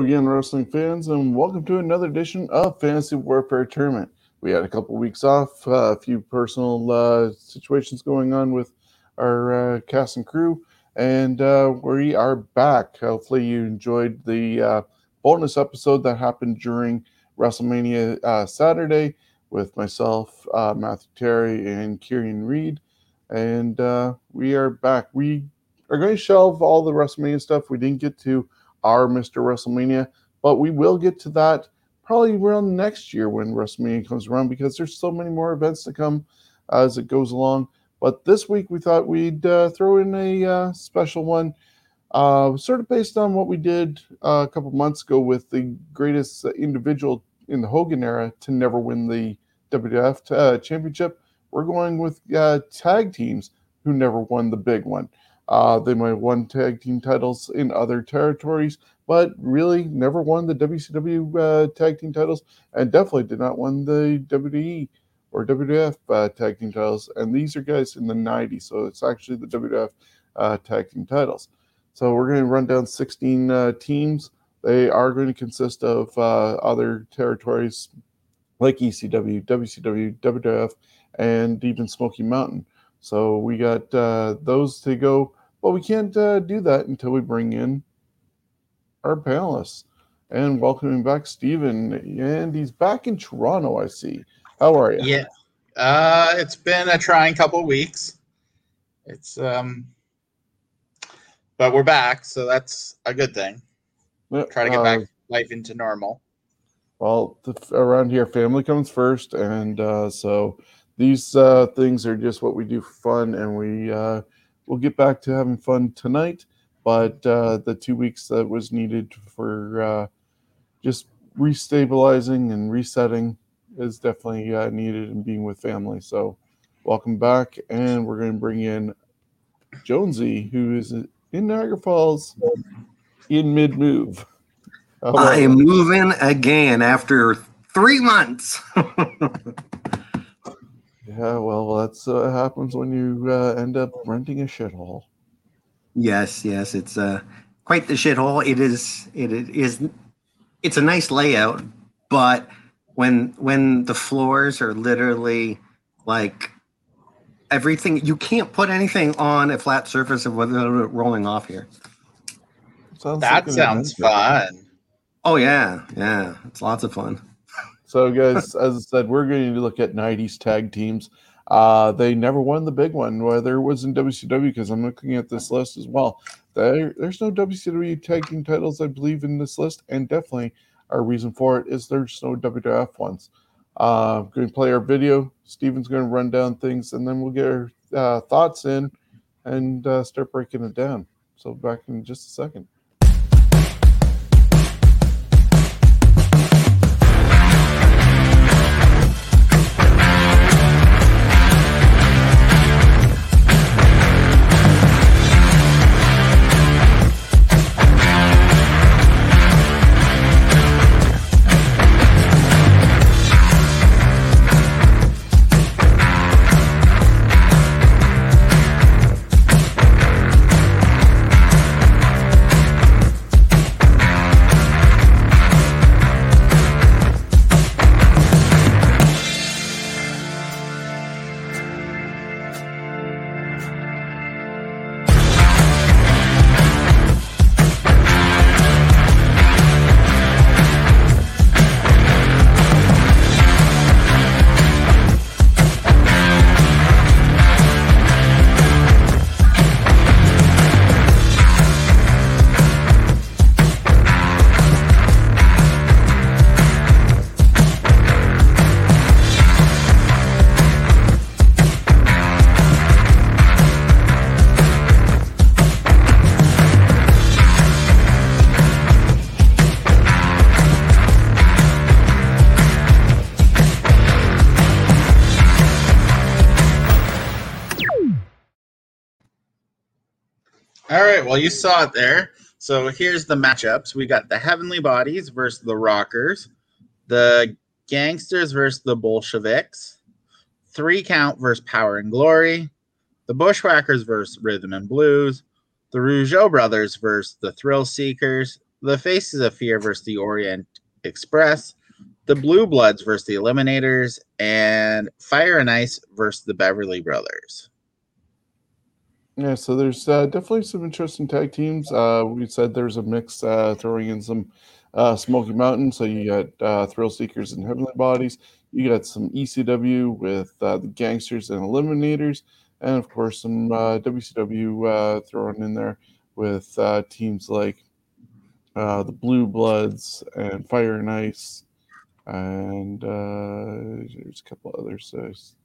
Again, wrestling fans, and welcome to another edition of Fantasy Warfare Tournament. We had a couple weeks off, uh, a few personal uh, situations going on with our uh, cast and crew, and uh, we are back. Hopefully, you enjoyed the uh, bonus episode that happened during WrestleMania uh, Saturday with myself, Matthew Terry, and Kieran Reed. And we are back. We are going to shelve all the WrestleMania stuff we didn't get to our Mr. WrestleMania, but we will get to that probably around next year when WrestleMania comes around because there's so many more events to come as it goes along. But this week we thought we'd uh, throw in a uh, special one, uh, sort of based on what we did uh, a couple months ago with the greatest individual in the Hogan era to never win the WWF uh, championship. We're going with uh, tag teams who never won the big one. Uh, they might have won tag team titles in other territories, but really never won the WCW uh, tag team titles, and definitely did not win the WWE or WWF uh, tag team titles. And these are guys in the 90s, so it's actually the WWF uh, tag team titles. So we're going to run down 16 uh, teams. They are going to consist of uh, other territories like ECW, WCW, WWF, and even Smoky Mountain. So we got those to go but we can't uh, do that until we bring in our panelists. And welcoming back Stephen. And he's back in Toronto, I see. How are you? Yeah. Uh, it's been a trying couple weeks. It's um but we're back, so that's a good thing. Try to get uh, back life into normal. Well, the, around here, family comes first, and uh, so these uh, things are just what we do for fun, and we uh, we'll get back to having fun tonight. But uh, the two weeks that was needed for uh, just restabilizing and resetting is definitely uh, needed and being with family. So, welcome back, and we're going to bring in Jonesy, who is in Niagara Falls in mid move. I am moving again after three months. Yeah, well, that's uh, happens when you uh, end up renting a shithole. Yes, yes, it's uh, quite the shithole. It is. It is. It's a nice layout, but when when the floors are literally like everything, you can't put anything on a flat surface of without it rolling off here. Sounds that like sounds fun. Oh yeah, yeah, it's lots of fun. So, guys, as I said, we're going to look at 90s tag teams. Uh, they never won the big one, whether it was in WCW, because I'm looking at this list as well. There, there's no WCW tag team titles, I believe, in this list, and definitely our reason for it is there's no WWF ones. Uh, going to play our video. Steven's going to run down things, and then we'll get our uh, thoughts in and uh, start breaking it down. So, back in just a second. Well, you saw it there. So here's the matchups. We got the Heavenly Bodies versus the Rockers, the Gangsters versus the Bolsheviks, Three Count versus Power and Glory, the Bushwhackers versus Rhythm and Blues, the Rougeau Brothers versus the Thrill Seekers, the Faces of Fear versus the Orient Express, the Blue Bloods versus the Eliminators, and Fire and Ice versus the Beverly Brothers. Yeah, so there's uh, definitely some interesting tag teams. Uh, we said there's a mix uh, throwing in some uh, Smoky Mountain. So you got uh, Thrill Seekers and Heavenly Bodies. You got some ECW with uh, the Gangsters and Eliminators, and of course some WCW thrown in there with teams like the Blue Bloods and Fire and Ice, and there's a couple others.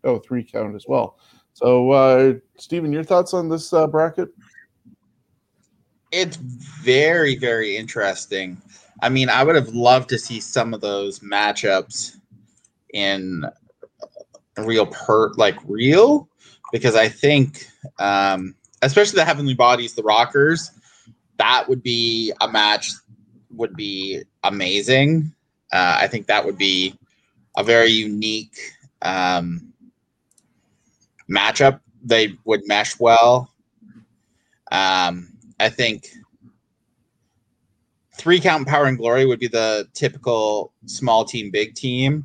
Oh, three count as well. So, uh, Stephen, your thoughts on this uh, bracket? It's very, very interesting. I mean, I would have loved to see some of those matchups in real per like real because I think um especially the Heavenly Bodies, the Rockers, that would be a match would be amazing. Uh, I think that would be a very unique um, matchup. They would mesh well. Um, I think three count power and glory would be the typical small team, big team.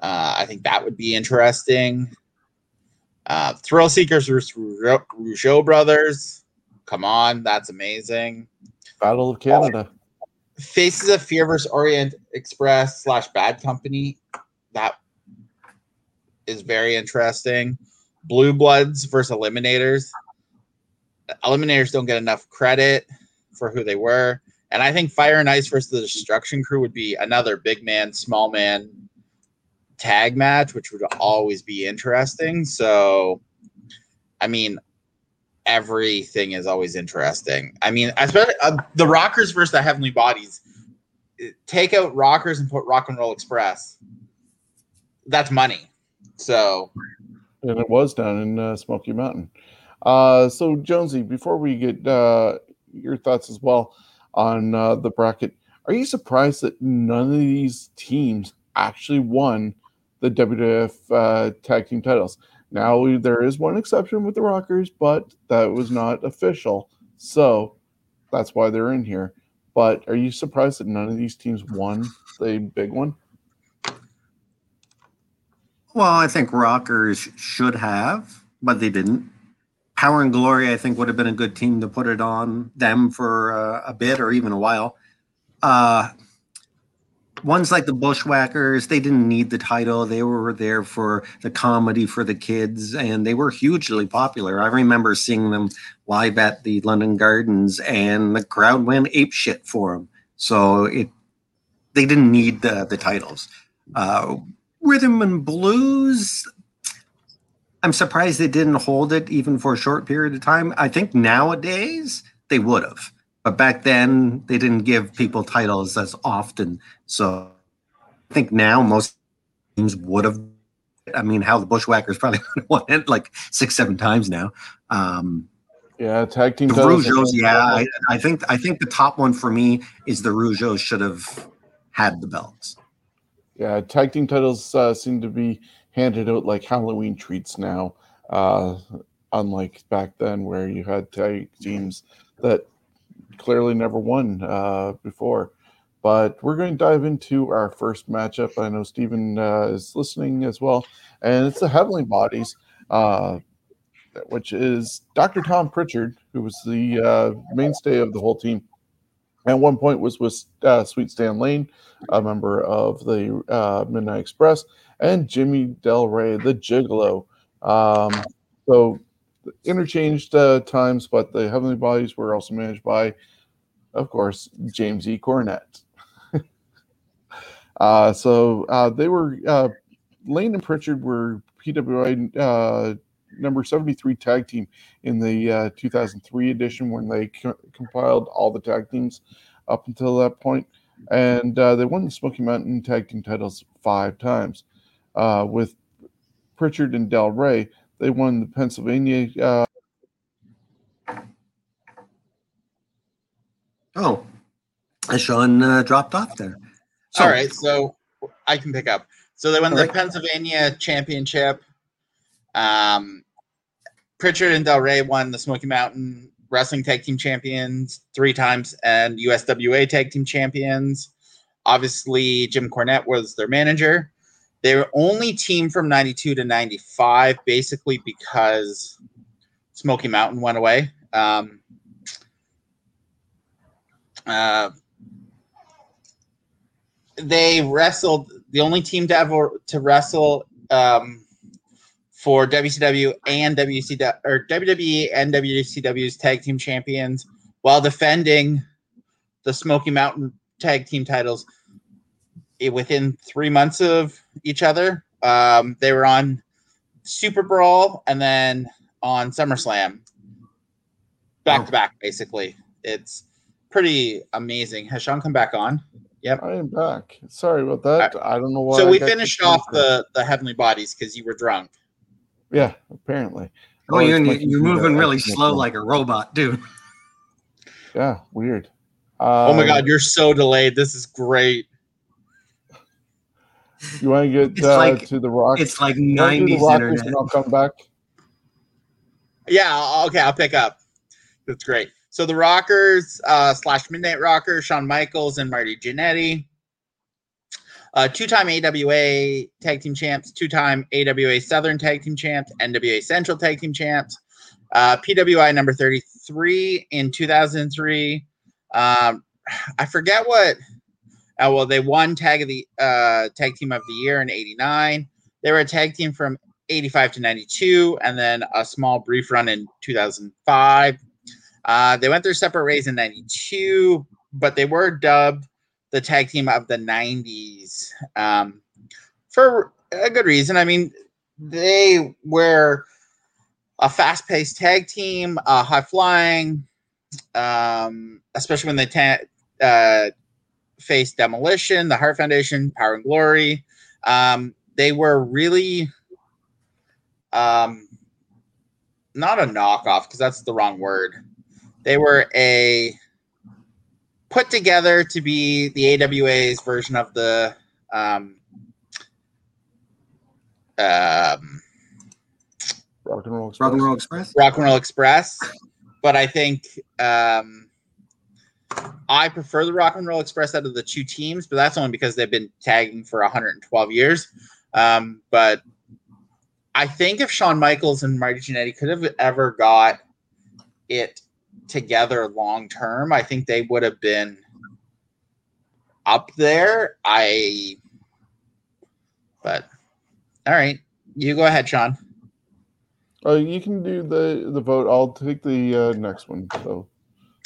Uh, I think that would be interesting. Uh, Thrill Seekers versus Rougeau, Brothers. Come on, that's amazing. Battle of Canada. Faces of Fear versus Orient Express slash Bad Company. That is very interesting. Blue Bloods versus Eliminators. Eliminators don't get enough credit for who they were. And I think Fire and Ice versus the Destruction Crew would be another big man, small man tag match, which would always be interesting. So, I mean, everything is always interesting. I mean, especially uh, the Rockers versus the Heavenly Bodies. Take out Rockers and put Rock and Roll Express. That's money. So, and it was down in uh, Smoky Mountain. Uh, so, Jonesy, before we get uh, your thoughts as well on uh, the bracket, are you surprised that none of these teams actually won the WWF uh, tag team titles? Now, there is one exception with the Rockers, but that was not official. So that's why they're in here. But are you surprised that none of these teams won the big one? Well, I think Rockers should have, but they didn't. Power and Glory, I think, would have been a good team to put it on them for uh, a bit or even a while. Uh, ones like the Bushwhackers, they didn't need the title. They were there for the comedy for the kids, and they were hugely popular. I remember seeing them live at the London Gardens, and the crowd went ape shit for them. So it, they didn't need the the titles. Uh, rhythm and blues. I'm surprised they didn't hold it even for a short period of time. I think nowadays they would have, but back then they didn't give people titles as often. So I think now most teams would have. I mean, how the Bushwhackers probably won it like six, seven times now. Um, yeah, tag team. the Rougeaus, yeah, I, I think I think the top one for me is the Rougeaus should have had the belts. Yeah, tag team titles uh, seem to be handed out like Halloween treats now, uh, unlike back then where you had tag teams that clearly never won uh, before. But we're going to dive into our first matchup. I know Stephen uh, is listening as well, and it's the Heavenly Bodies, uh, which is Dr. Tom Pritchard, who was the uh, mainstay of the whole team at one point was with uh, Sweet Stan Lane, a member of the uh, Midnight Express, and Jimmy Del Rey, the Gigolo. Um, so interchanged uh, times, but the Heavenly Bodies were also managed by, of course, James E. Cornette. Uh, so uh, they were uh, Lane and Pritchard were PWI number 73 tag team in the uh, 2003 edition when they co- compiled all the tag teams up until that point. And uh, they won the Smoky Mountain tag team titles five times. Uh, with Pritchard and Del Rey, they won the Pennsylvania. uh, Oh, Sean uh, dropped off there. All right, so I can pick up. So they won All the right. Pennsylvania Championship. Um, Pritchard and Del Rey won the Smoky Mountain wrestling tag team champions three times and USWA tag team champions. Obviously, Jim Cornette was their manager. They were only team from 92 to 95, basically because Smoky Mountain went away. Um, uh, they wrestled the only team to ever to wrestle um, for WCW and WCW or WWE and WCW's tag team champions while defending the Smoky Mountain tag team titles within three months of each other. Um, they were on Super Brawl and then on SummerSlam, back to back. Basically, it's pretty amazing. Has Sean come back on? Yep. I am back. Sorry about that. I don't know why. so I we finished off the the heavenly bodies because you were drunk. Yeah, apparently. Oh, it's you're, you're moving really slow now. like a robot, dude. Yeah, weird. oh my Um, god, you're so delayed. This is great. You want to get uh, like- to the rock? It's like you wanna do the 90s internet. and I'll come back. Yeah, okay, I'll pick up. That's great. So the Rockers uh, slash Midnight Rockers, Shawn Michaels and Marty Jannetty. Uh, two-time AWA Tag Team Champs, two-time AWA Southern Tag Team Champs, NWA Central Tag Team Champs, uh, PWI number 33 in 2003. Um, I forget what. Uh, well, they won Tag of the uh, Tag Team of the Year in '89. They were a tag team from 85 to 92, and then a small brief run in 2005. Uh, they went their separate ways in 92, but they were dubbed the tag team of the 90s um, for a good reason. I mean, they were a fast paced tag team, uh, high flying, um, especially when they ta- uh, faced Demolition, the Hart Foundation, Power and Glory. Um, they were really um not a knockoff because that's the wrong word they were a put together to be the awa's version of the um um Rock and roll. Express. Rock and Roll Express. rock and roll express but i think um i prefer the rock and roll express out of the two teams but that's only because they've been tagging for 112 years um but i think if Shawn michaels and marty Jannetty could have ever got it together long term i think they would have been up there i but all right you go ahead sean Uh, you can do the the vote. I'll take the uh, next one. So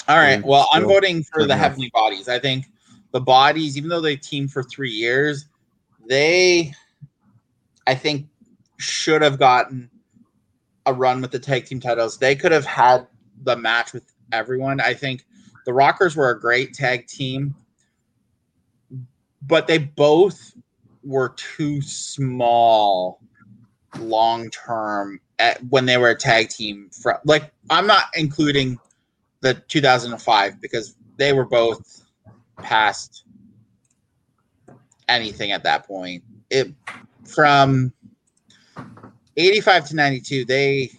All right. Well, I'm voting for the enough. Heavenly Bodies. I think the bodies, even though they teamed for three years, they, I think, should have gotten a run with the tag team titles. They could have had the match with everyone. I think the Rockers were a great tag team, but they both were too small long term when they were a tag team. From like, I'm not including the 2005 because they were both past anything at that point. It from 85 to 92 they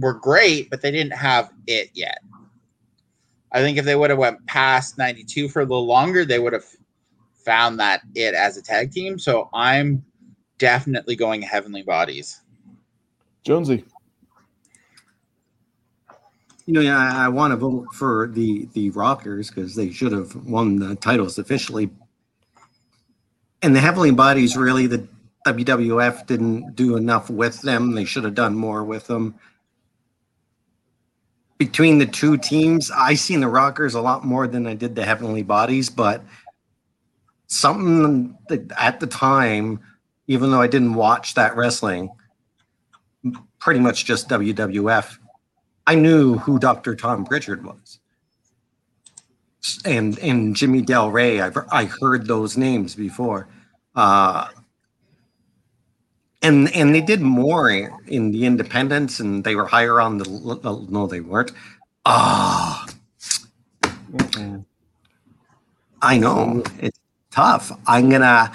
were great but they didn't have it yet. I think if they would have went past 92 for a little longer they would have found that it as a tag team. So I'm definitely going Heavenly Bodies. Jonesy. You know, yeah, I, I want to vote for the the Rockers because they should have won the titles officially. And the Heavenly Bodies, really, the WWF didn't do enough with them. They should have done more with them. Between the two teams, I seen the Rockers a lot more than I did the Heavenly Bodies, but something that at the time, even though I didn't watch that wrestling, pretty much just WWF. I knew who Dr. Tom Pritchard was. And and Jimmy Del Rey, I've I heard those names before. Uh, and and they did more in the independents and they were higher on the no they weren't. Ah, Mm-mm. I know. It's tough. I'm gonna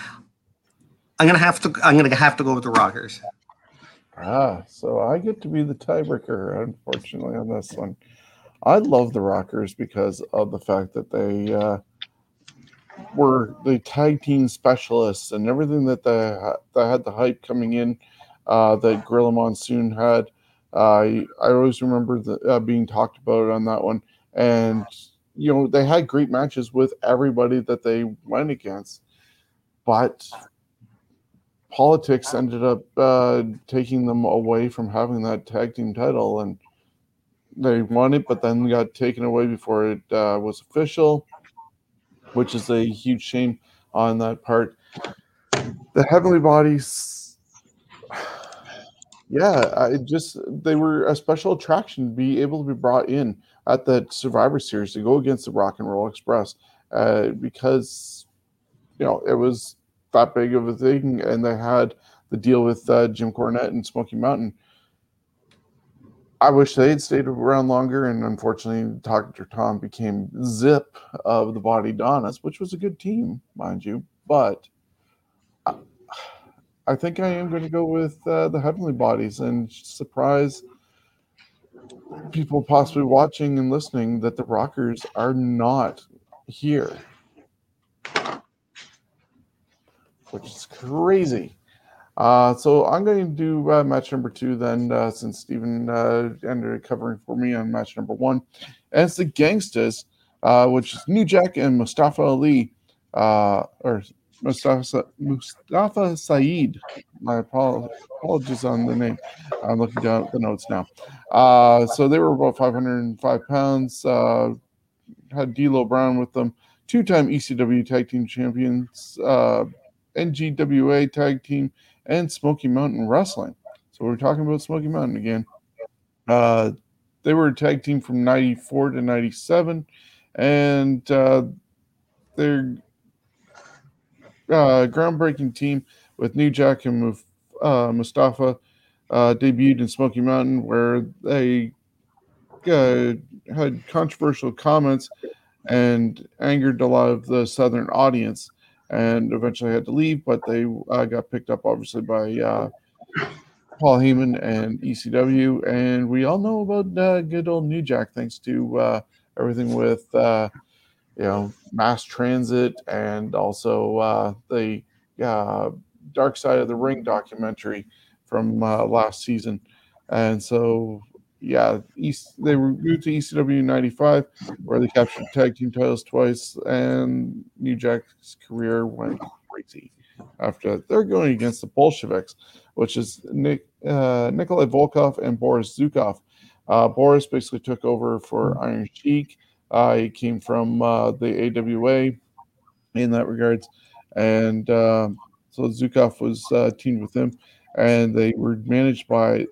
I'm gonna have to I'm gonna have to go with the Rockers. Ah, so I get to be the tiebreaker, unfortunately, on this one. I love the Rockers because of the fact that they uh, were the tag team specialists and everything that they that had the hype coming in uh, that Gorilla Monsoon had. Uh, I always remember the, uh, being talked about on that one, and you know they had great matches with everybody that they went against, but politics ended up uh, taking them away from having that tag team title, and they won it, but then got taken away before it uh, was official, which is a huge shame on that part. The Heavenly Bodies, yeah, I just they were a special attraction to be able to be brought in at the Survivor Series to go against the Rock and Roll Express uh, because you know it was that big of a thing, and they had the deal with uh, Jim Cornette and Smoky Mountain. I wish they had stayed around longer, and unfortunately, Dr. Tom became Zip of the Body Donnas, which was a good team, mind you. But I, I think I am going to go with uh, the Heavenly Bodies and surprise people possibly watching and listening that the Rockers are not here. which is crazy. Uh, so I'm going to do uh, match number two then, uh, since Stephen uh, ended covering for me on match number one. And it's the Gangstas, uh, which is New Jack and Mustafa Ali, uh, or Mustafa, Mustafa Saeed. My apologies on the name. I'm looking down at the notes now. so they were about 505 pounds, had D'Lo Brown with them, two time ECW tag team champions. NGWA Tag Team, and Smoky Mountain Wrestling. So we're talking about Smoky Mountain again. Uh, they were a tag team from 94 to 97, and uh, they're uh, groundbreaking team with New Jack and uh, Mustafa uh, debuted in Smoky Mountain, where they uh, had controversial comments and angered a lot of the Southern audience and eventually had to leave, but they uh, got picked up obviously by uh, Paul Heyman and ECW, and we all know about uh, good old New Jack thanks to uh, everything with uh, you know mass transit and also uh, the Dark Side of the Ring documentary from last season, and so yeah, East they were moved to ECW '95, where they captured tag team titles twice, and New Jack's career went crazy after that. They're going against the Bolsheviks, which is Nick, uh, Nikolai Volkov and Boris Zhukov. Uh, Boris basically took over for Iron Sheik. Uh, he came from uh, the AWA in that regards, and uh, so Zhukov was uh, teamed with him, and they were managed by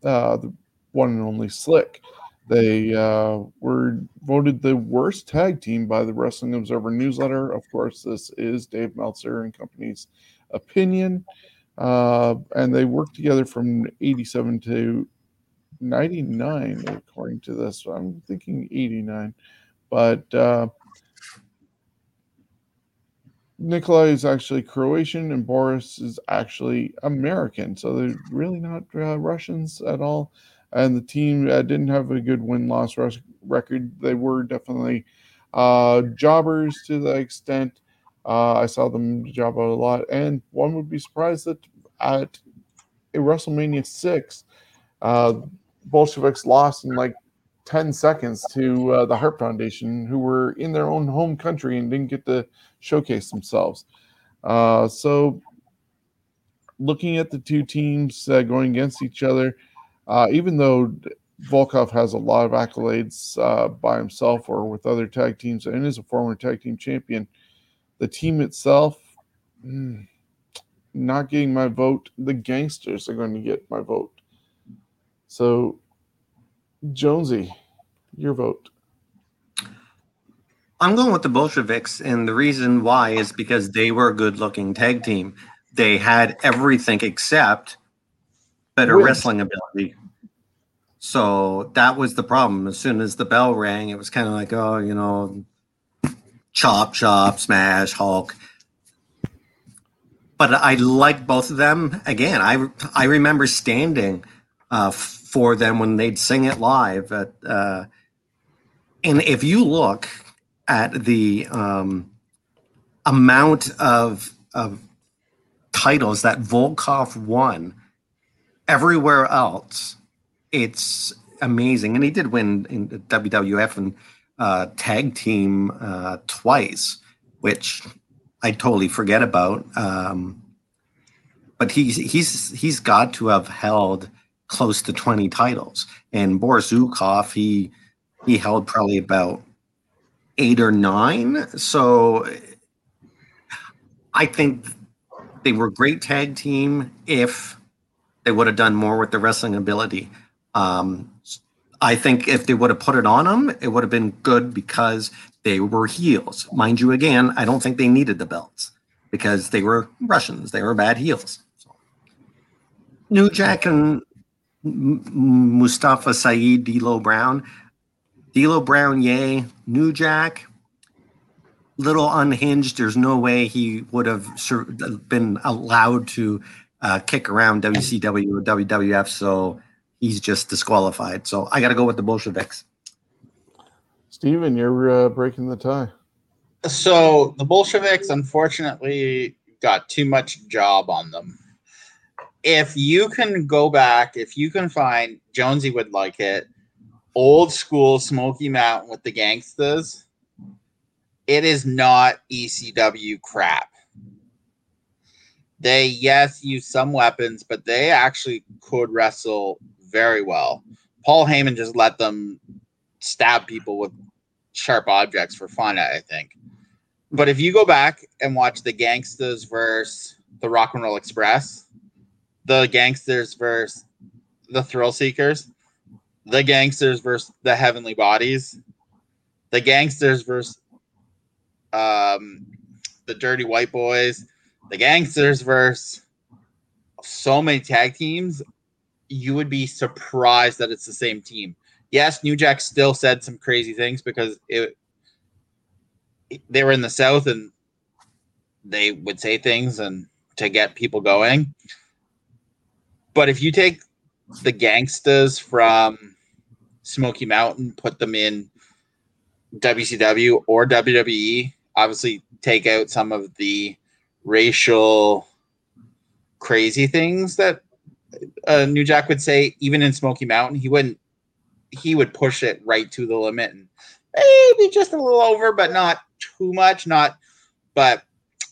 the one and only Slick. They uh, were voted the worst tag team by the Wrestling Observer newsletter. Of course, this is Dave Meltzer and company's opinion. Uh, and they worked together from 87 to 99, according to this. I'm thinking 89. But uh, Nikolai is actually Croatian and Boris is actually American. So they're really not uh, Russians at all and the team uh, didn't have a good win loss record. They were definitely uh, jobbers to the extent uh, I saw them job out a lot. And one would be surprised that at a WrestleMania 6, uh, Bolsheviks lost in like 10 seconds to uh, the Hart Foundation, who were in their own home country and didn't get to showcase themselves. Uh, so, looking at the two teams going against each other, uh, even though Volkov has a lot of accolades uh, by himself or with other tag teams and is a former tag team champion, the team itself, mm, not getting my vote. The gangsters are going to get my vote. So, Jonesy, your vote. I'm going with the Bolsheviks, and the reason why is because they were a good looking tag team. They had everything except better Wins. wrestling ability. So that was the problem. As soon as the bell rang, it was kind of like, oh, you know, chop, chop, smash, Hulk. But I like both of them. Again, I I remember standing uh, for them when they'd sing it live at uh, and if you look at the um, amount of of titles that Volkov won everywhere else, it's amazing. And he did win in WWF and uh, tag team uh, twice, which I totally forget about. Um, but he's he's he's got to have held close to 20 titles. And Boris Zhukov, he he held probably about eight or nine. So I think they were a great tag team if they would have done more with the wrestling ability. Um, I think if they would have put it on them, it would have been good because they were heels. Mind you, again, I don't think they needed the belts because they were Russians. They were bad heels. So. New Jack and M- Mustafa Saeed, D'Lo Brown. D'Lo Brown, yay. New Jack, little unhinged. There's no way he would have been allowed to uh, kick around WCW or WWF. So he's just disqualified. So I got to go with the Bolsheviks. Steven, you're uh, breaking the tie. So the Bolsheviks, unfortunately, got too much job on them. If you can go back, if you can find Jonesy would like it, old school Smoky Mountain with the gangsters, it is not ECW crap. They, yes, use some weapons, but they actually could wrestle very well. Paul Heyman just let them stab people with sharp objects for fun, I think. But if you go back and watch the Gangsters versus the Rock and Roll Express, the Gangsters versus the Thrill Seekers, the Gangsters versus the Heavenly Bodies, the Gangsters versus um, the Dirty White Boys, the Gangsters versus so many tag teams you would be surprised that it's the same team. Yes, New Jack still said some crazy things because it they were in the South and they would say things and to get people going. But if you take the gangsters from Smoky Mountain, put them in WCW or WWE, obviously take out some of the racial crazy things that uh, New Jack would say, even in Smoky Mountain, he wouldn't. He would push it right to the limit and maybe just a little over, but not too much. Not, but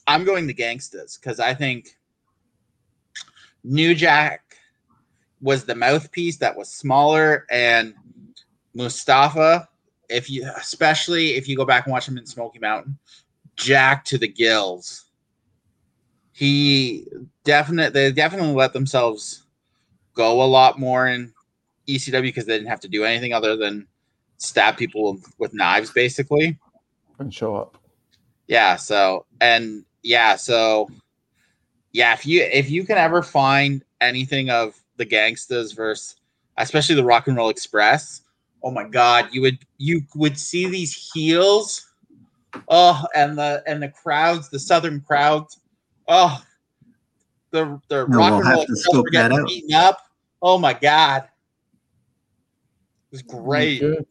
I'm going the gangsters because I think New Jack was the mouthpiece that was smaller, and Mustafa, if you especially if you go back and watch him in Smoky Mountain, Jack to the gills. He definitely they definitely let themselves go a lot more in ECW because they didn't have to do anything other than stab people with knives, basically, and show up. Yeah. So and yeah. So yeah. If you if you can ever find anything of the gangsters versus especially the Rock and Roll Express, oh my God, you would you would see these heels. Oh, and the and the crowds, the southern crowds. Oh, the the no, rock we'll and roll were getting beaten up. Oh my god, it was great. Okay.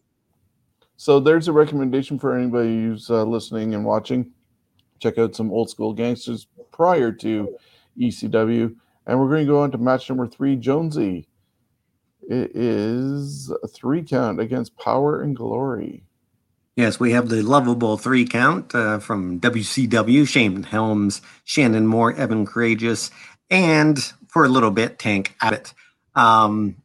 So there's a recommendation for anybody who's uh, listening and watching. Check out some old school gangsters prior to ECW, and we're going to go on to match number three, Jonesy. It is a three count against Power and Glory. Yes, we have the lovable three count uh, from WCW Shane Helms, Shannon Moore, Evan Karagias, and for a little bit, Tank Abbott. Um,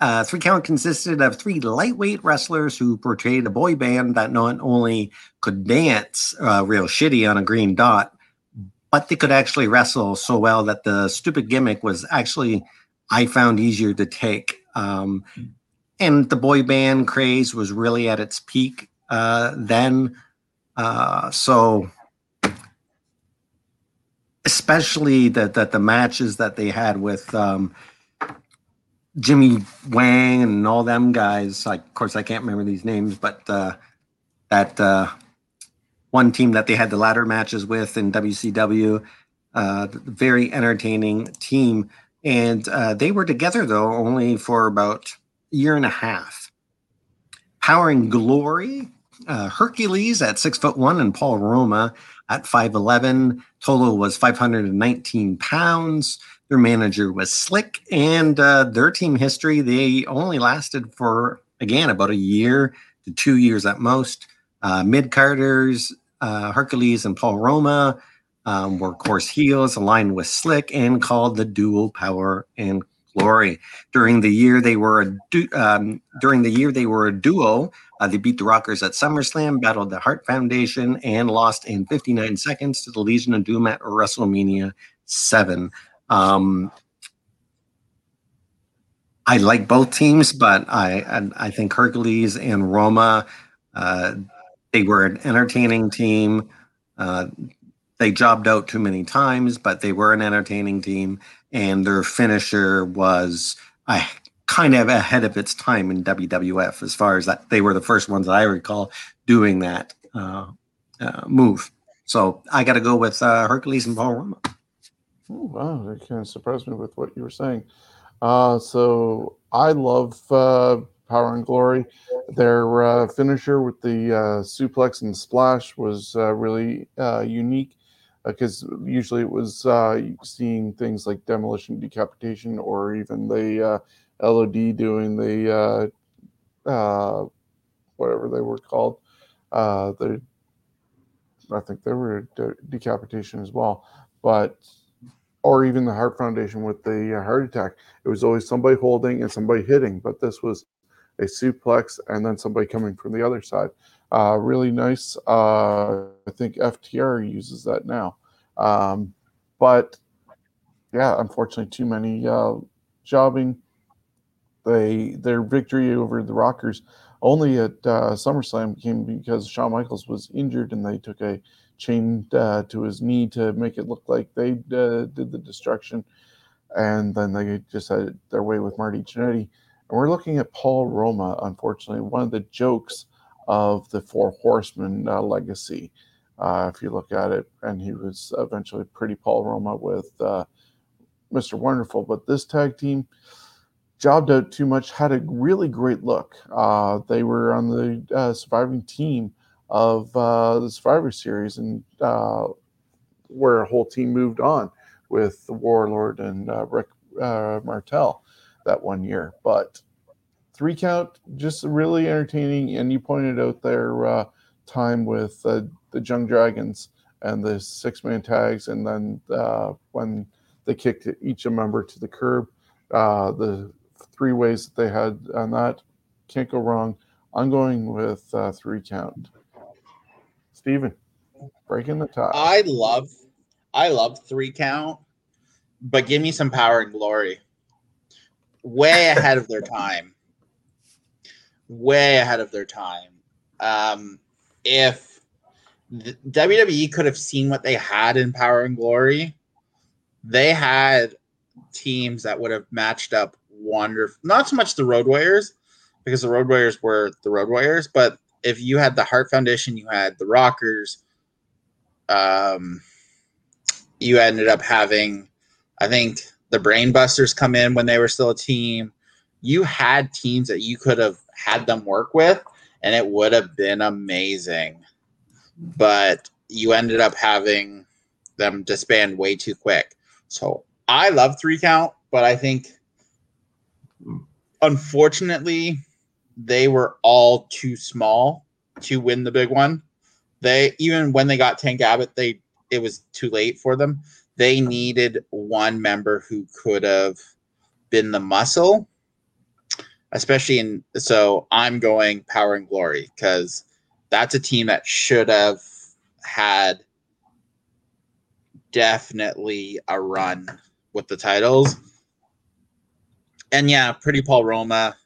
uh, three count consisted of three lightweight wrestlers who portrayed a boy band that not only could dance uh, real shitty on a green dot, but they could actually wrestle so well that the stupid gimmick was actually, I found, easier to take. Um, and the boy band craze was really at its peak uh, then. Uh, so especially that that the matches that they had with um, Jimmy Wang and all them guys. Like, of course, I can't remember these names, but uh, that uh, one team that they had the ladder matches with in WCW, uh, very entertaining team, and uh, they were together though only for about a year and a half. Power and Glory, uh, Hercules at six foot one, and Paul Roma at 5'11. Total was 519 pounds. Their manager was Slick, and uh, their team history, they only lasted for, again, about a year to two years at most. Uh, Mid Carters, uh, Hercules, and Paul Roma um, were course heels aligned with Slick and called the dual power and glory. During the year they were a du- um, during the year they were a duo. Uh, they beat the Rockers at SummerSlam, battled the Hart Foundation, and lost in 59 seconds to the Legion of Doom at WrestleMania 7. Um, I like both teams, but I I, I think Hercules and Roma, uh, they were an entertaining team. Uh, they jobbed out too many times, but they were an entertaining team, and their finisher was I kind of ahead of its time in WWF as far as that they were the first ones that I recall doing that uh, uh, move. So I got to go with uh, Hercules and Paul Roma. Oh, wow, that kind of surprised me with what you were saying. Uh, so I love uh, Power and Glory. Their uh, finisher with the suplex and splash was really unique because usually it was seeing things like demolition, decapitation, or even the LOD doing the uh, uh, whatever they were called. Uh, the I think they were de- decapitation as well, but or even the Hart Foundation with the uh, heart attack. It was always somebody holding and somebody hitting, but this was a suplex and then somebody coming from the other side. Uh, really nice. Uh, I think FTR uses that now. Um, but yeah, unfortunately, too many uh, jobbing. They their victory over the Rockers only at uh, SummerSlam came because Shawn Michaels was injured and they took a chain uh, to his knee to make it look like they uh, did the destruction, and then they just had their way with Marty Jannetty. And we're looking at Paul Roma, unfortunately, one of the jokes of the Four Horsemen uh, legacy, uh, if you look at it. And he was eventually pretty Paul Roma with uh, Mr. Wonderful. But this tag team jobbed out too much, had a really great look. Uh, they were on the uh, surviving team of uh, the Survivor Series, and uh, where a whole team moved on with the Warlord and Rick Martel that one year. But three count, just really entertaining. And you pointed out their uh, time with uh, the Jung Dragons and the six man tags, and then uh, when they kicked each a member to the curb, uh, the three ways that they had on that can't go wrong. I'm going with uh, three count. Steven, breaking the tie. I love, I love three count, but give me some power and glory way ahead of their time. Way ahead of their time. Um, if WWE could have seen what they had in Power and Glory, they had teams that would have matched up wonderful. Not so much the Road Warriors, because the Road Warriors were the Road Warriors, but if you had the Hart Foundation, you had the Rockers. Um, you ended up having, I think, the Brainbusters come in when they were still a team. You had teams that you could have had them work with, and it would have been amazing. But you ended up having them disband way too quick. So I love three count, but I think unfortunately they were all too small to win the big one. They even when they got Tank Abbott, they it was too late for them they needed one member who could have been the muscle, especially in. So I'm going Power and Glory because that's a team that should have had definitely a run with the titles. And yeah, Pretty Paul Roma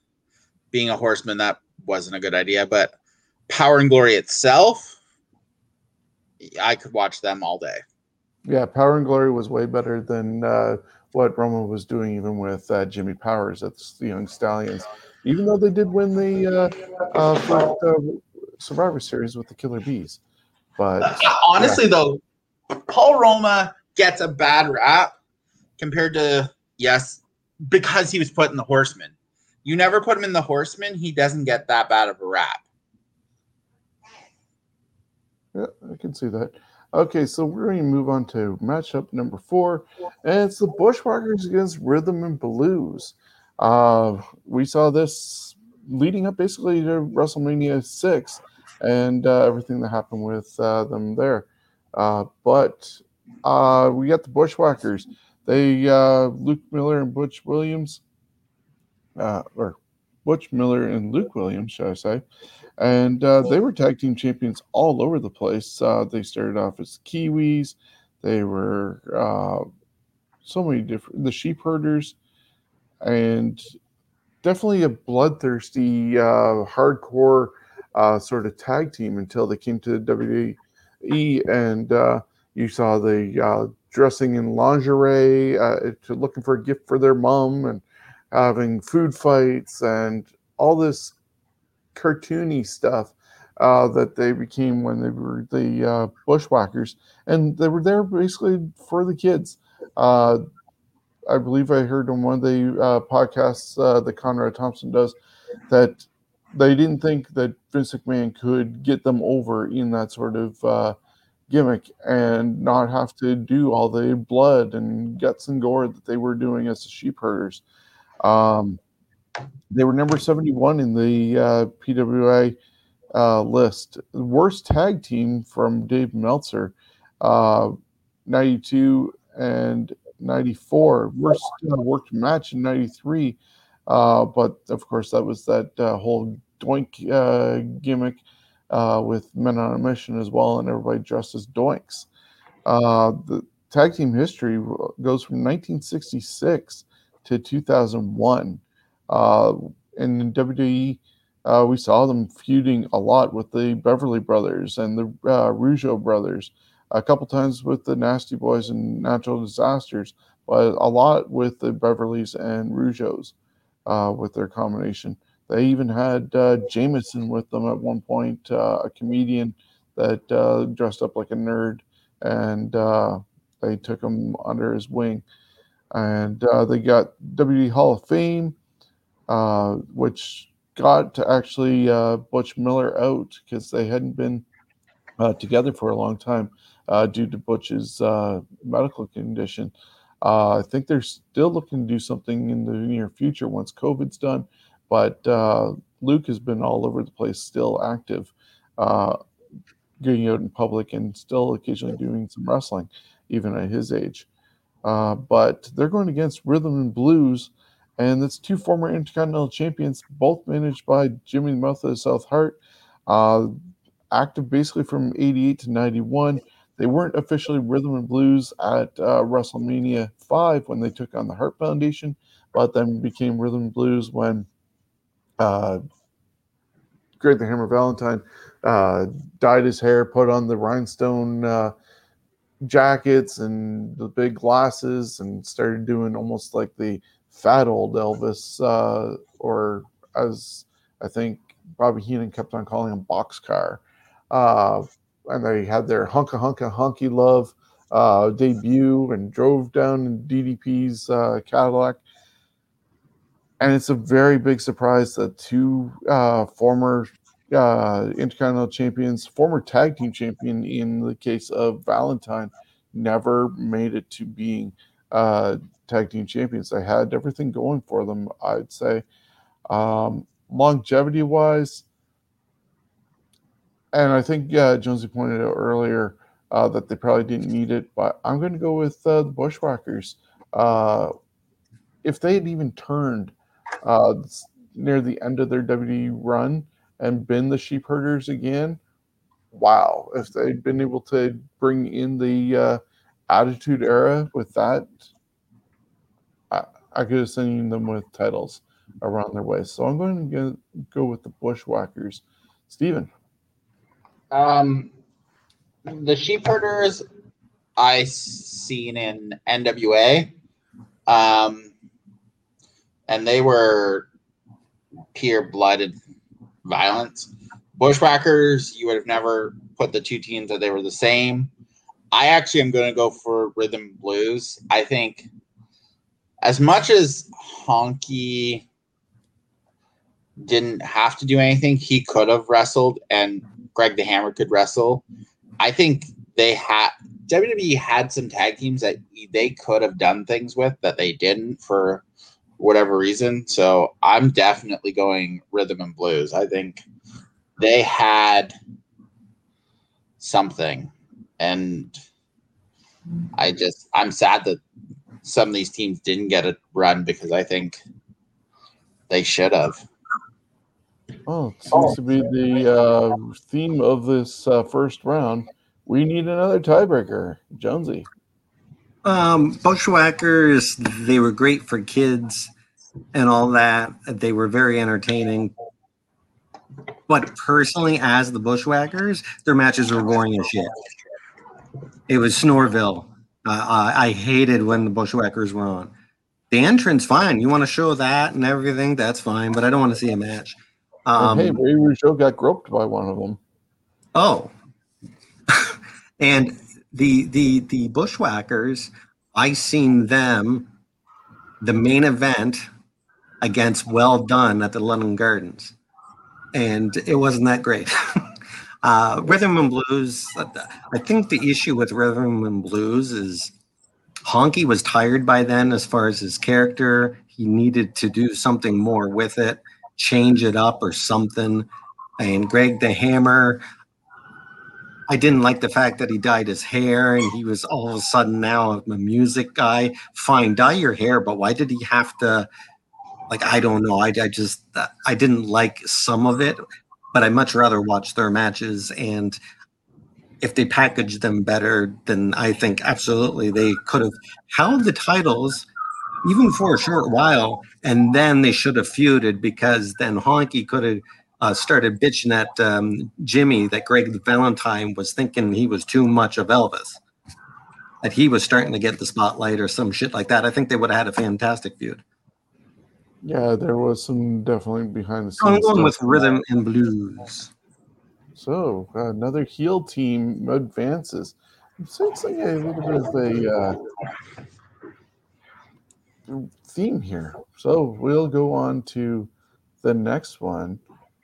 being a horseman, that wasn't a good idea. But Power and Glory itself, I could watch them all day. Yeah, Power and Glory was way better than uh, what Roma was doing, even with uh, Jimmy Powers at the Young Stallions. Even though they did win the uh, uh first, Survivor Series with the Killer Bees, but uh, honestly, yeah. though, Paul Roma gets a bad rap compared to yes, because he was put in the Horsemen. you never put him in the Horsemen, he doesn't get that bad of a rap. Yeah, I can see that. Okay, so we're going to move on to matchup number four, and it's the Bushwhackers against Rhythm and Blues. Uh, we saw this leading up basically to WrestleMania six and uh, everything that happened with uh, them there. Uh, but uh, we got the Bushwhackers. They uh, Luke Miller and Butch Williams, uh, or Butch Miller and Luke Williams, should I say? And uh, they were tag team champions all over the place. Uh, they started off as Kiwis. They were uh, so many different the sheep herders, and definitely a bloodthirsty, uh, hardcore uh, sort of tag team until they came to the WWE, and uh, you saw the uh, dressing in lingerie, uh, to looking for a gift for their mom, and having food fights and all this cartoony stuff uh, that they became when they were the uh, bushwhackers, and they were there basically for the kids. Uh, I believe I heard on one of the uh, podcasts uh, that Conrad Thompson does that they didn't think that Vince McMahon could get them over in that sort of gimmick and not have to do all the blood and guts and gore that they were doing as the sheep herders. Um, they were number 71 in the uh, PWA uh, list. Worst tag team from Dave Meltzer, uh, 92 and 94. Worst uh, worked match in 93. Uh, but of course, that was that uh, whole doink gimmick uh, with men on a mission as well, and everybody dressed as doinks. Uh, the tag team history goes from 1966 to 2001. Uh, and in WWE, uh, we saw them feuding a lot with the Beverly Brothers and the uh, Rougeau Brothers, a couple times with the Nasty Boys and Natural Disasters, but a lot with the Beverlys and Rougeaus uh, with their combination. They even had uh, Jameson with them at one point, uh, a comedian that uh, dressed up like a nerd, and uh, they took him under his wing. And uh, they got WWE Hall of Fame, uh, which got to actually Butch Miller out because they hadn't been together for a long time due to Butch's medical condition. I think they're still looking to do something in the near future once COVID's done but uh, Luke has been all over the place, still active, uh, getting out in public and still occasionally doing some wrestling, even at his age. Uh, but they're going against Rhythm and Blues, and it's two former Intercontinental champions, both managed by Jimmy Mouth of South Hart, uh, active basically from 88 to 91. They weren't officially Rhythm and Blues at uh, WrestleMania 5 when they took on the Hart Foundation, but then became Rhythm and Blues when uh, Greg the Hammer Valentine uh, dyed his hair, put on the rhinestone uh, jackets and the big glasses, and started doing almost like the fat old Elvis, uh, or as I think Bobby Heenan kept on calling him Boxcar. Uh, and they had their hunka hunka hunky love uh, debut and drove down in DDP's uh, Cadillac and it's a very big surprise that two uh, former uh, Intercontinental champions, former tag team champion in the case of Valentine, never made it to being uh, tag team champions. They had everything going for them, I'd say. Um, longevity wise, and I think uh, Jonesy pointed out earlier uh, that they probably didn't need it, but I'm going to go with uh, the Bushwhackers. Uh, if they had even turned uh, near the end of their WWE run and been the sheep herders again, wow! If they'd been able to bring in the uh, Attitude Era with that, I, I could have seen them with titles around their waist. So I'm going to go with the Bushwhackers. Stephen. Um, the sheep herders I seen in NWA. Um, and they were pure blooded violence. Bushwhackers, you would have never put the two teams that they were the same. I actually am going to go for rhythm blues. I think as much as honky didn't have to do anything. He could have wrestled, and Greg the Hammer could wrestle. I think they had WWE had some tag teams that they could have done things with that they didn't for whatever reason. So I'm definitely going rhythm and blues. I think they had something, and I just I'm sad that some of these teams didn't get a run because I think they should have. Oh, it seems to be the uh, theme of this uh, first round. We need another tiebreaker, Jonesy. Um, Bushwhackers, they were great for kids and all that. They were very entertaining. But personally, as the Bushwhackers, their matches were boring as shit. It was Snorville. Uh, I, I hated when the Bushwhackers were on. The entrance, fine. You want to show that and everything, that's fine. But I don't want to see a match. Um, hey, Ray Rougeau got groped by one of them. Oh, and the the the Bushwhackers, I seen them, the main event against Well Done at the London Gardens, and it wasn't that great. uh, rhythm and blues. I think the issue with rhythm and blues is Honky was tired by then, as far as his character. He needed to do something more with it change it up or something. And Greg the Hammer, I didn't like the fact that he dyed his hair and he was all of a sudden now a music guy. Fine, dye your hair, but why did he have to? Like, I don't know. I, I just, uh, I didn't like some of it, but I much rather watch their matches. And if they packaged them better, then I think absolutely they could have held the titles even for a short while, and then they should have feuded because then Honky could have uh, started bitching at um, Jimmy that Greg Valentine was thinking he was too much of Elvis, that he was starting to get the spotlight or some shit like that. I think they would have had a fantastic feud. Yeah, there was some definitely behind the scenes. I'm with rhythm and blues. So uh, another heel team advances. I'm sensing a little bit of a uh, theme here. So we'll go on to the next one,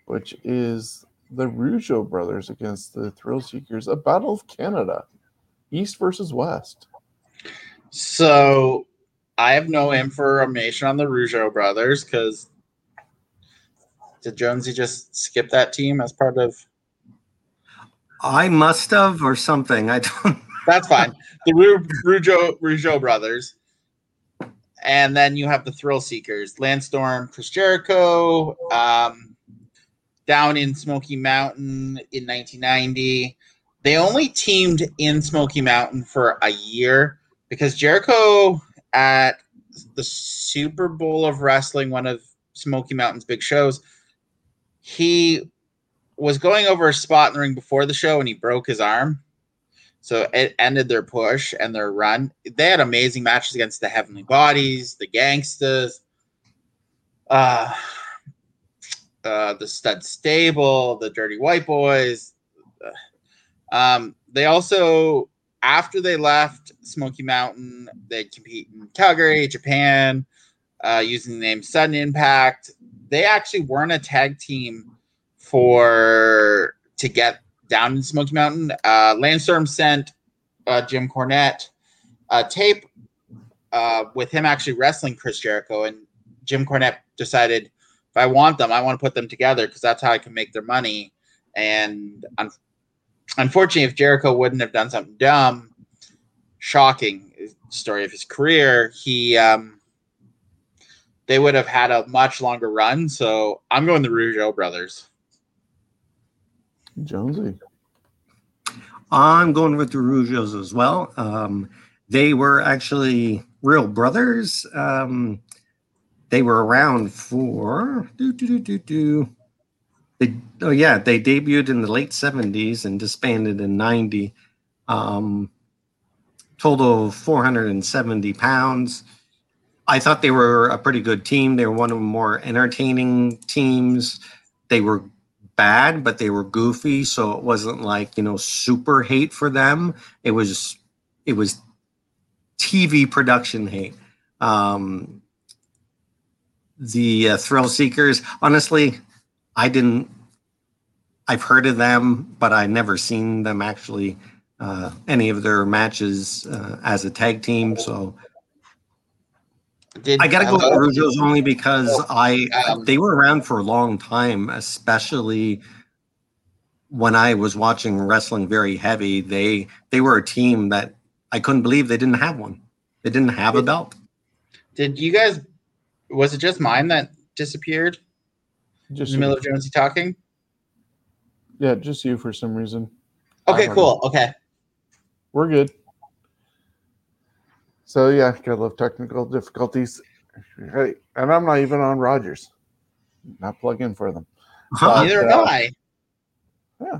which is the Rougeau brothers against the Thrill Seekers, a battle of Canada, East versus West. So I have no information on the Rougeau brothers because did Jonesy just skip that team as part of? I must have or something. I don't. That's fine. The Rougeau Rougeau brothers and then you have the Thrill Seekers, Lance Storm, Chris Jericho, um, down in Smoky Mountain in 1990. They only teamed in Smoky Mountain for a year because Jericho at the Super Bowl of Wrestling, one of Smoky Mountain's big shows, he was going over a spot in the ring before the show and he broke his arm. So it ended their push and their run. They had amazing matches against the Heavenly Bodies, the Gangstas, uh, uh, the Stud Stable, the Dirty White Boys. Um, they also, after they left Smoky Mountain, they compete in Calgary, Japan, uh, using the name Sudden Impact. They actually weren't a tag team for to get down in Smoky Mountain. Uh, Lance Storm sent uh, Jim Cornette a tape uh, with him actually wrestling Chris Jericho, and Jim Cornette decided I want them, I want to put them together because that's how I can make their money. And un- unfortunately, if Jericho wouldn't have done something dumb, shocking story of his career, he um, they would have had a much longer run. So I'm going the Rougeau brothers. Jonesy. I'm going with the Rougeaus as well. Um, they were actually real brothers. Um, they were around for do do do do do. They, oh yeah, they debuted in the late '70s and disbanded in '90. Um, total 470 pounds. I thought they were a pretty good team. They were one of the more entertaining teams. They were bad, but they were goofy, so it wasn't like you know super hate for them. It was it was TV production hate. Um, the uh, Thrill Seekers. Honestly, I didn't. I've heard of them, but I never seen them actually uh, any of their matches uh, as a tag team. So Did, I gotta go with Rougeaus only because I Um, they were around for a long time, especially when I was watching wrestling very heavy. They they were a team that I couldn't believe they didn't have one. They didn't have a belt. Did you guys? Was it just mine that disappeared in Just the middle of Jonesy talking? yeah, just you for some reason. Okay, cool. Okay. We're good. So yeah, gotta love technical difficulties. Hey, and I'm not even on Rogers. Not plug in for them. Huh. Neither uh, am I. Yeah.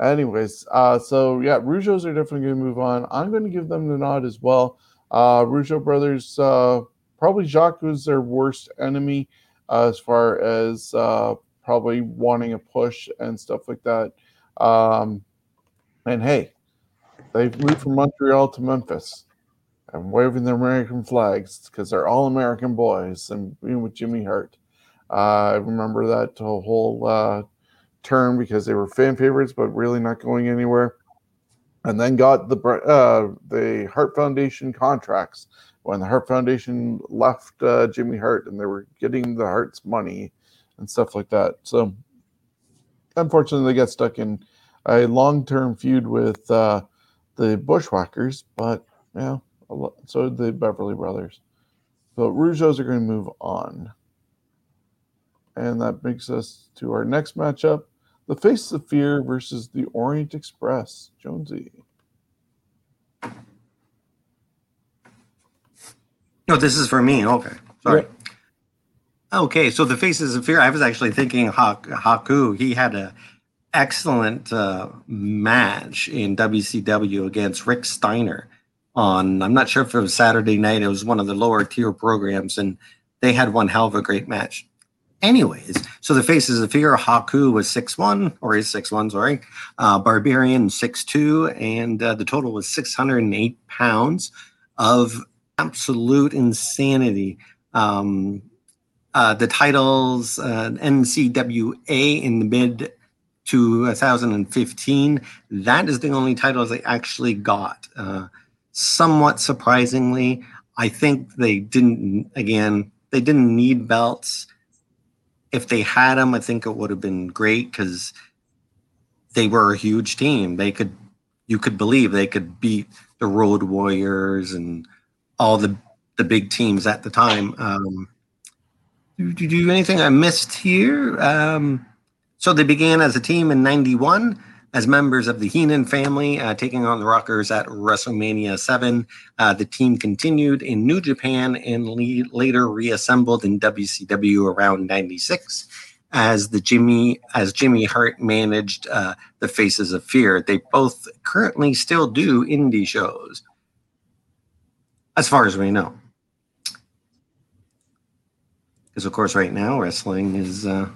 Anyways, uh, so yeah, Rougeaus are definitely going to move on. I'm going to give them the nod as well. Uh, Rougeau brothers, uh, probably Jacques was their worst enemy uh, as far as uh, probably wanting a push and stuff like that. Um, and hey, they've moved from Montreal to Memphis and waving their American flags because they're all American boys and being with Jimmy Hart. Uh, I remember that whole uh, turn because they were fan favorites, but really not going anywhere. And then got the uh, the Hart Foundation contracts when the Hart Foundation left uh, Jimmy Hart, and they were getting the Hart's money and stuff like that. So, unfortunately, they got stuck in a long term feud with uh, the Bushwhackers, but yeah, a lo- so did the Beverly Brothers. But Rougeaus are going to move on. And that brings us to our next matchup the Face of Fear versus the Orient Express. Jonesy. No, this is for me. Okay, sorry. Okay, so the Faces of Fear. I was actually thinking Hak- Haku. He had a excellent uh, match in WCW against Rick Steiner on. I'm not sure if it was Saturday night. It was one of the lower tier programs, and they had one hell of a great match. Anyways, so the Faces of Fear. Haku was six one or is six one. Sorry, uh, Barbarian six two, and uh, the total was 608 pounds of absolute insanity. Um, uh, the titles uh, NCWA in the mid to 2015. That is the only titles they actually got. Uh, somewhat surprisingly, I think they didn't. Again, they didn't need belts. If they had them, I think it would have been great because they were a huge team. They could, you could believe they could beat the Road Warriors and all the the big teams at the time. Um, do, do, do anything I missed here? Um, so they began as a team in '91 as members of the Heenan family, uh, taking on the Rockers at WrestleMania 7. Uh, the team continued in New Japan and le- later reassembled in WCW around '96 as the Jimmy as Jimmy Hart managed uh, the Faces of Fear. They both currently still do indie shows as far as we know. Because, of course, right now wrestling is uh,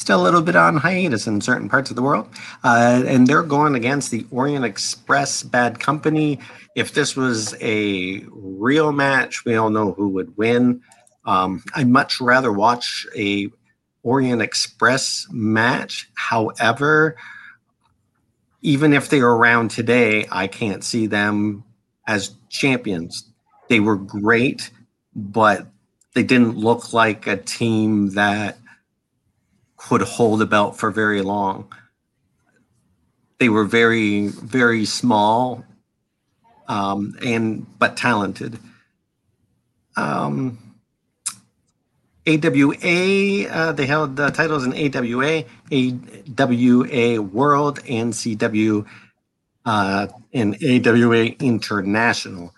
still a little bit on hiatus in certain parts of the world. Uh, and they're going against the Orient Express Bad Company. If this was a real match, we all know who would win. Um, I'd much rather watch a Orient Express match. However, even if they are around today, I can't see them as champions they were great, but they didn't look like a team that could hold a belt for very long. They were very, very small, um, and but talented. Um, AWA, uh, they held the titles in AWA, AWA World, and CW uh, in AWA International.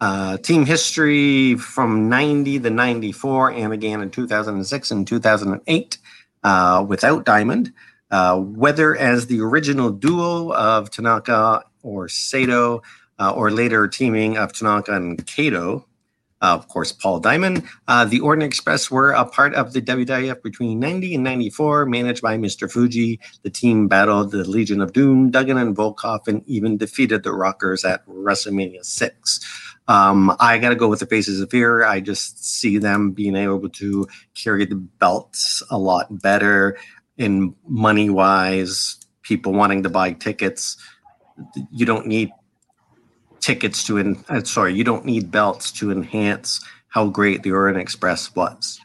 Uh, team history from 90 to 94 and again in 2006 and 2008 uh, without Diamond. Uh, whether as the original duo of Tanaka or Sato, uh, or later teaming of Tanaka and Kato, uh, of course, Paul Diamond. Uh, the Orient Express were a part of the WWF between 90 and 94, managed by Mr. Fuji. The team battled the Legion of Doom, Duggan, and Volkoff, and even defeated the Rockers at WrestleMania 6. Um, I got to go with the Faces of Fear. I just see them being able to carry the belts a lot better in money wise, people wanting to buy tickets. You don't need tickets to, en- uh, sorry, you don't need belts to enhance how great the Orient Express was.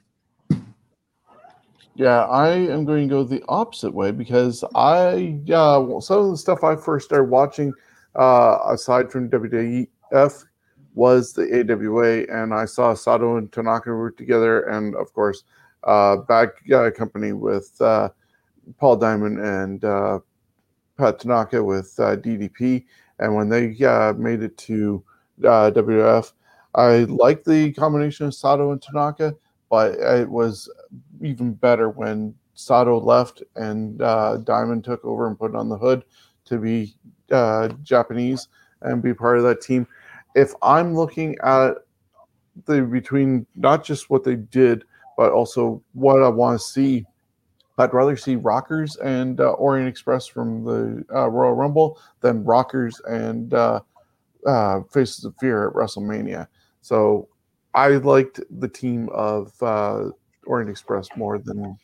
Yeah, I am going to go the opposite way because I, uh, some of the stuff I first started watching, uh, aside from WWF, was the AWA, and I saw Sato and Tanaka work together, and of course, uh, Bad Company with uh, Paul Diamond and uh, Pat Tanaka with uh, DDP, and when they uh, made it to WWF, I liked the combination of Sato and Tanaka, but it was even better when Sato left and uh, Diamond took over and put on the hood to be uh, Japanese and be part of that team. If I'm looking at the between not just what they did, but also what I want to see, I'd rather see Rockers and uh, Orient Express from the uh, Royal Rumble than Rockers and uh, uh, Faces of Fear at WrestleMania. So I liked the team of uh, Orient Express more than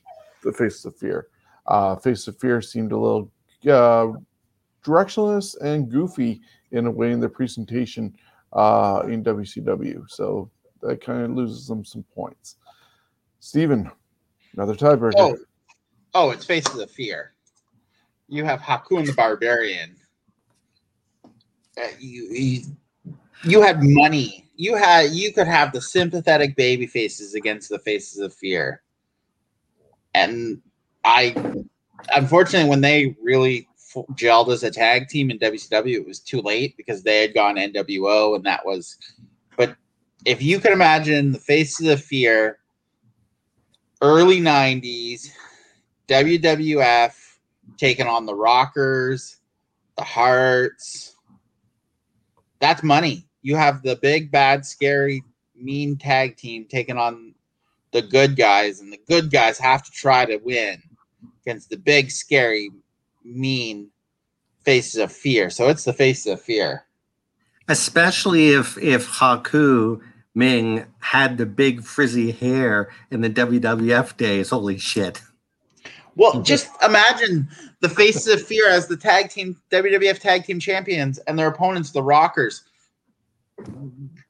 the Faces of Fear. Uh, Faces of Fear seemed a little directionless and goofy in a way in the presentation uh, in WCW. So that kind of loses them some points. Steven, another tiebreaker. Oh, oh, it's Faces of Fear. You have Hakun the Barbarian. Uh, you, you you had money. You had you could have the sympathetic baby faces against the faces of fear. And I unfortunately when they really gelled as a tag team in WCW it was too late because they had gone NWO and that was but if you can imagine the faces of fear early 90s WWF taking on the Rockers, the Harts. That's money. You have the big, bad, scary, mean tag team taking on the good guys, and the good guys have to try to win against the big, scary, mean faces of fear. So it's the faces of fear. Especially if if Haku Ming had the big frizzy hair in the WWF days. Holy shit. Well, just imagine the faces of fear as the tag team WWF tag team champions and their opponents, the Rockers.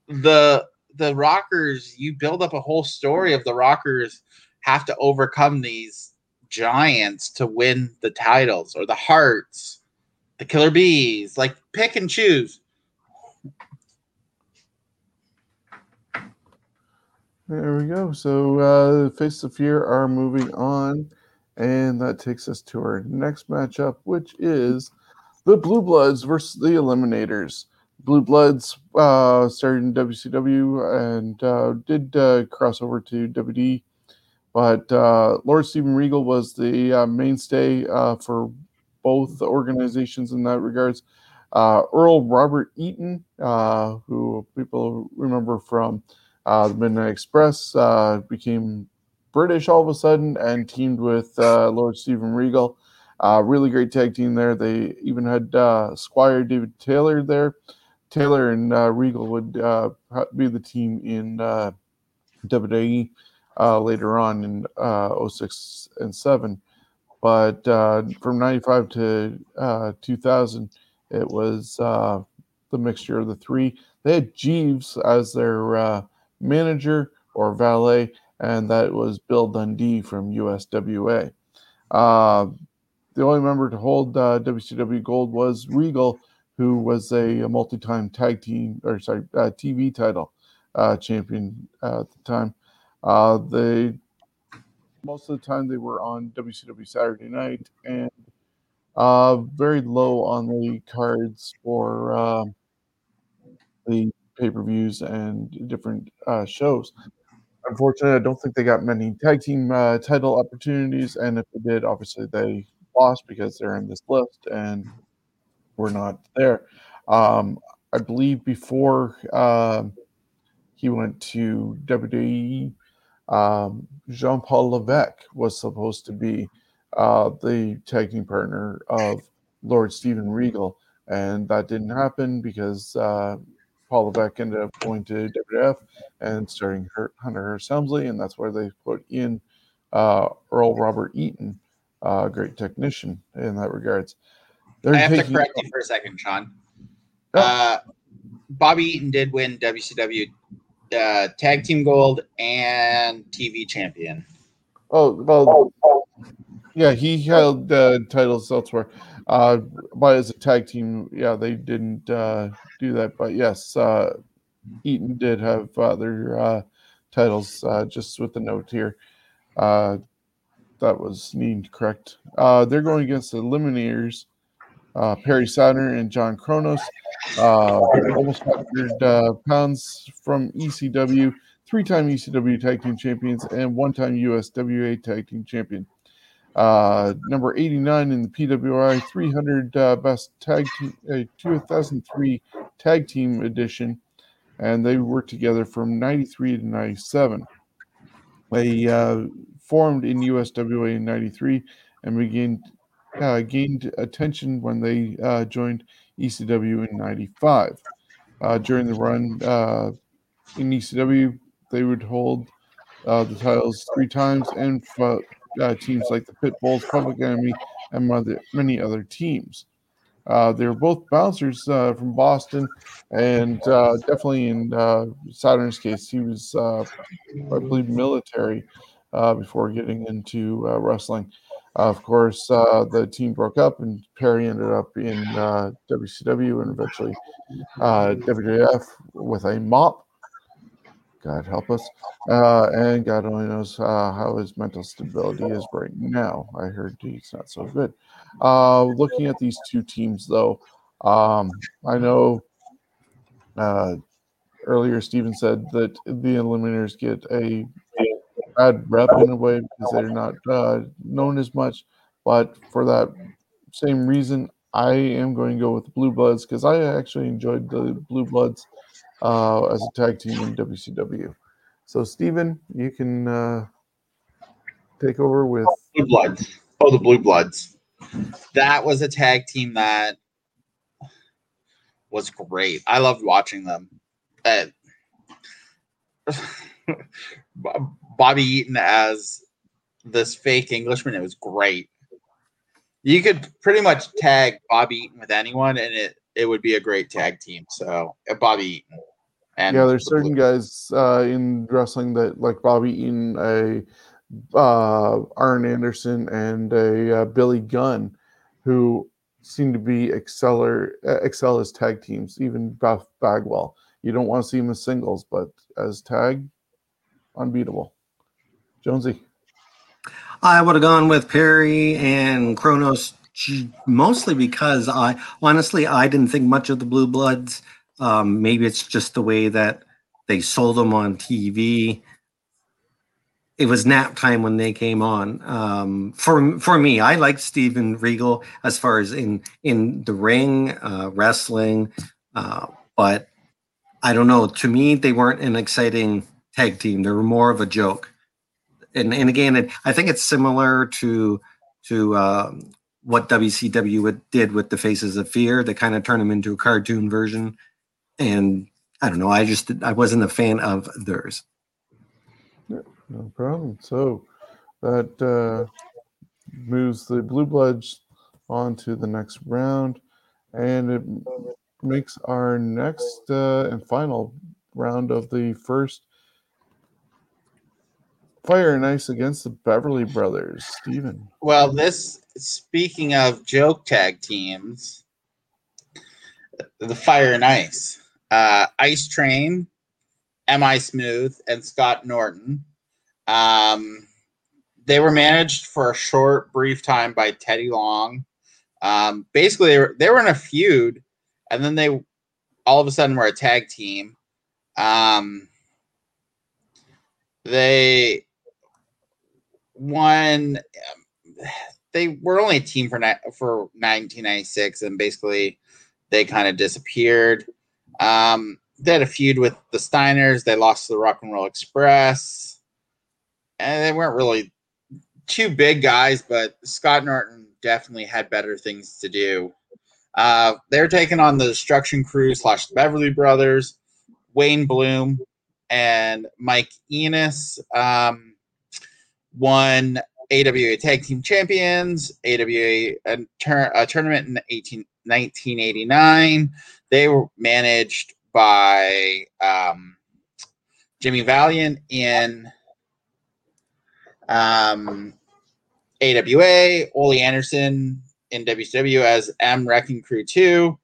The the Rockers, you build up a whole story of the Rockers have to overcome these giants to win the titles, or the Harts, the Killer Bees. Like pick and choose. There we go. So, uh, Face of Fear are moving on, and that takes us to our next matchup, which is the Blue Bloods versus the Eliminators. Blue Bloods uh, started in WCW and uh, did uh, cross over to WD, but uh, Lord Steven Regal was the uh, mainstay uh, for both organizations in that regards. Uh, Earl Robert Eaton, who people remember from the Midnight Express, became British all of a sudden and teamed with Lord Steven Regal. Uh, really great tag team there. They even had uh, Squire David Taylor there. Taylor and uh, Regal would be the team in WWE uh, later on in uh, 06 and 7. But uh, from 95 to uh, 2000, it was uh, the mixture of the three. They had Jeeves as their uh, manager or valet, and that was Bill Dundee from USWA. Uh, the only member to hold uh, WCW gold was Regal, who was a, a multi-time tag team or sorry uh, TV title uh, champion uh, at the time. Uh, they most of the time they were on WCW Saturday Night and uh, very low on the cards for um the pay-per-views and different uh, shows. Unfortunately, I don't think they got many tag team uh, title opportunities, and if they did, obviously they lost because they're in this list and we're not there. Um, I believe before um he went to WWE, um, Jean Paul Levesque was supposed to be uh, the tag team partner of Lord Steven Regal, and that didn't happen because uh, Paul Levesque ended up going to WWF and starting her, Hunter Hearst Helmsley, and that's where they put in uh, Earl Robert Eaton, a uh, great technician in that regards. They're I have to correct you for a second, Shawn. Oh. Uh, Bobby Eaton did win WCW uh, Tag Team Gold and TV Champion. Oh well, yeah, he held uh, titles elsewhere. Uh, but as a tag team, yeah, they didn't uh, do that. But yes, uh, Eaton did have other uh, titles. Uh, just with the note here, uh, that was need correct. Uh, they're going against the Eliminators, uh, Perry Saturn and John Kronus. Uh, almost 500 uh, pounds from ECW, three-time ECW Tag Team Champions, and one-time USWA Tag Team Champion. Uh, number 89 in the PWI 300 uh, best tag team, uh, 2003 tag team edition, and they worked together from 93 to 97. They uh, formed in USWA in 93 and began uh, gained attention when they uh, joined ECW in 95. during the run in ECW, they would hold the titles three times and uh, teams like the Pitbulls, Public Enemy, and other, many other teams. Uh, they were both bouncers uh, from Boston, and uh, definitely in uh, Saturn's case, he was, uh, I believe, military before getting into wrestling. Of course, the team broke up, and Perry ended up in WCW and eventually WWF with a mop God help us. Uh, and God only knows uh, how his mental stability is right now. I heard he's not so good. Uh, looking at these two teams, though, um, I know uh, earlier Stephen said that the Eliminators get a bad rep in a way because they're not uh, known as much. But for that same reason, I am going to go with the Blue Bloods because I actually enjoyed the Blue Bloods uh, as a tag team in WCW. So, Stephen, you can uh, take over with Blue Bloods. Oh, the Blue Bloods. That was a tag team that was great. I loved watching them. Uh, Bobby Eaton as this fake Englishman, it was great. You could pretty much tag Bobby Eaton with anyone, and it it would be a great tag team. So uh, Bobby Eaton. And yeah, there's certain guys uh, in wrestling that like Bobby Eaton, a uh, Arn Anderson, and a uh, Billy Gunn, who seem to be exceller excel as tag teams. Even Buff Bagwell, you don't want to see him as singles, but as tag, unbeatable. Jonesy. I would have gone with Perry and Kronus mostly because I honestly I didn't think much of the Blue Bloods um, maybe it's just the way that they sold them on TV. It was nap time when they came on. Um, for for me, I like Steven Regal as far as in in the ring, uh, wrestling, uh, but I don't know. To me, they weren't an exciting tag team. They were more of a joke. And and again, it, I think it's similar to to um, what WCW did with the Faces of Fear. They kind of turned them into a cartoon version and I don't know. I just I wasn't a fan of theirs. No problem. So that uh, moves the Blue Bloods on to the next round, and it makes our next uh, and final round of the first Fire and Ice against the Beverly Brothers. Stephen. Well, this speaking of joke tag teams, the Fire and Ice uh, Ice Train, M.I. Smooth, and Scott Norton. Um, they were managed for a short, brief time by Teddy Long. Um, basically, they were, they were in a feud, and then they all of a sudden were a tag team. Um, they won. They were only a team for for 1996, and basically they kind of disappeared. Um, they had a feud with the Steiners. They lost to the Rock and Roll Express, and they weren't really two big guys, but Scott Norton definitely had better things to do. Uh, they're taking on the Destruction Crew slash the Beverly Brothers, Wayne Bloom, and Mike Enos. Um, won AWA Tag Team Champions, AWA a, tur- a tournament in 18, 1989. They were managed by um, Jimmy Valiant in um, AWA, Ole Anderson in WCW as M Wrecking Crew 2,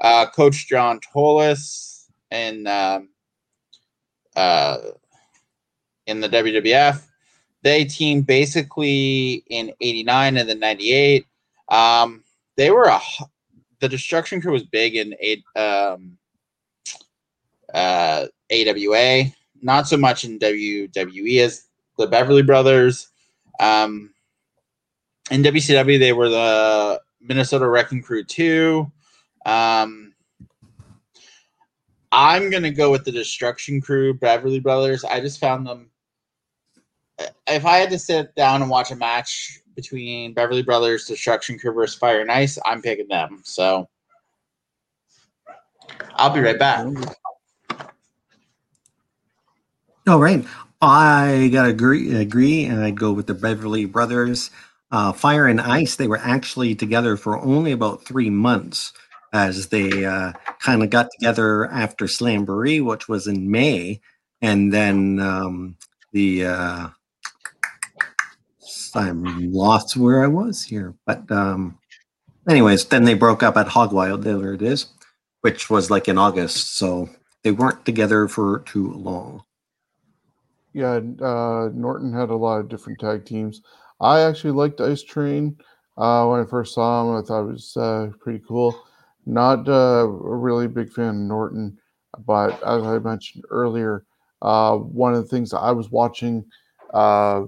uh, Coach John Tolos in um, uh, in the WWF. They teamed basically in 89 and then 98. Um, they were a the Destruction Crew was big in um, uh, AWA, not so much in WWE as the Beverly Brothers. Um, in WCW, they were the Minnesota Wrecking Crew 2. Um, I'm going to go with the Destruction Crew, Beverly Brothers. I just found them. If I had to sit down and watch a match between Beverly Brothers, Destruction Crew versus Fire and Ice, I'm picking them. So I'll be right back. All right. I gotta agree agree, and I'd go with the Beverly Brothers. Uh, Fire and Ice, they were actually together for only about three months as they uh, kind of got together after Slamboree, which was in May. And then um, the, uh, I'm lost where I was here. But, um, anyways, then they broke up at Hogwild, there it is, which was like in August. So they weren't together for too long. Yeah, uh, Norton had a lot of different tag teams. I actually liked Ice Train. Uh, when I first saw him, I thought it was uh, pretty cool. Not uh, a really big fan of Norton, but as I mentioned earlier, uh, one of the things I was watching, uh,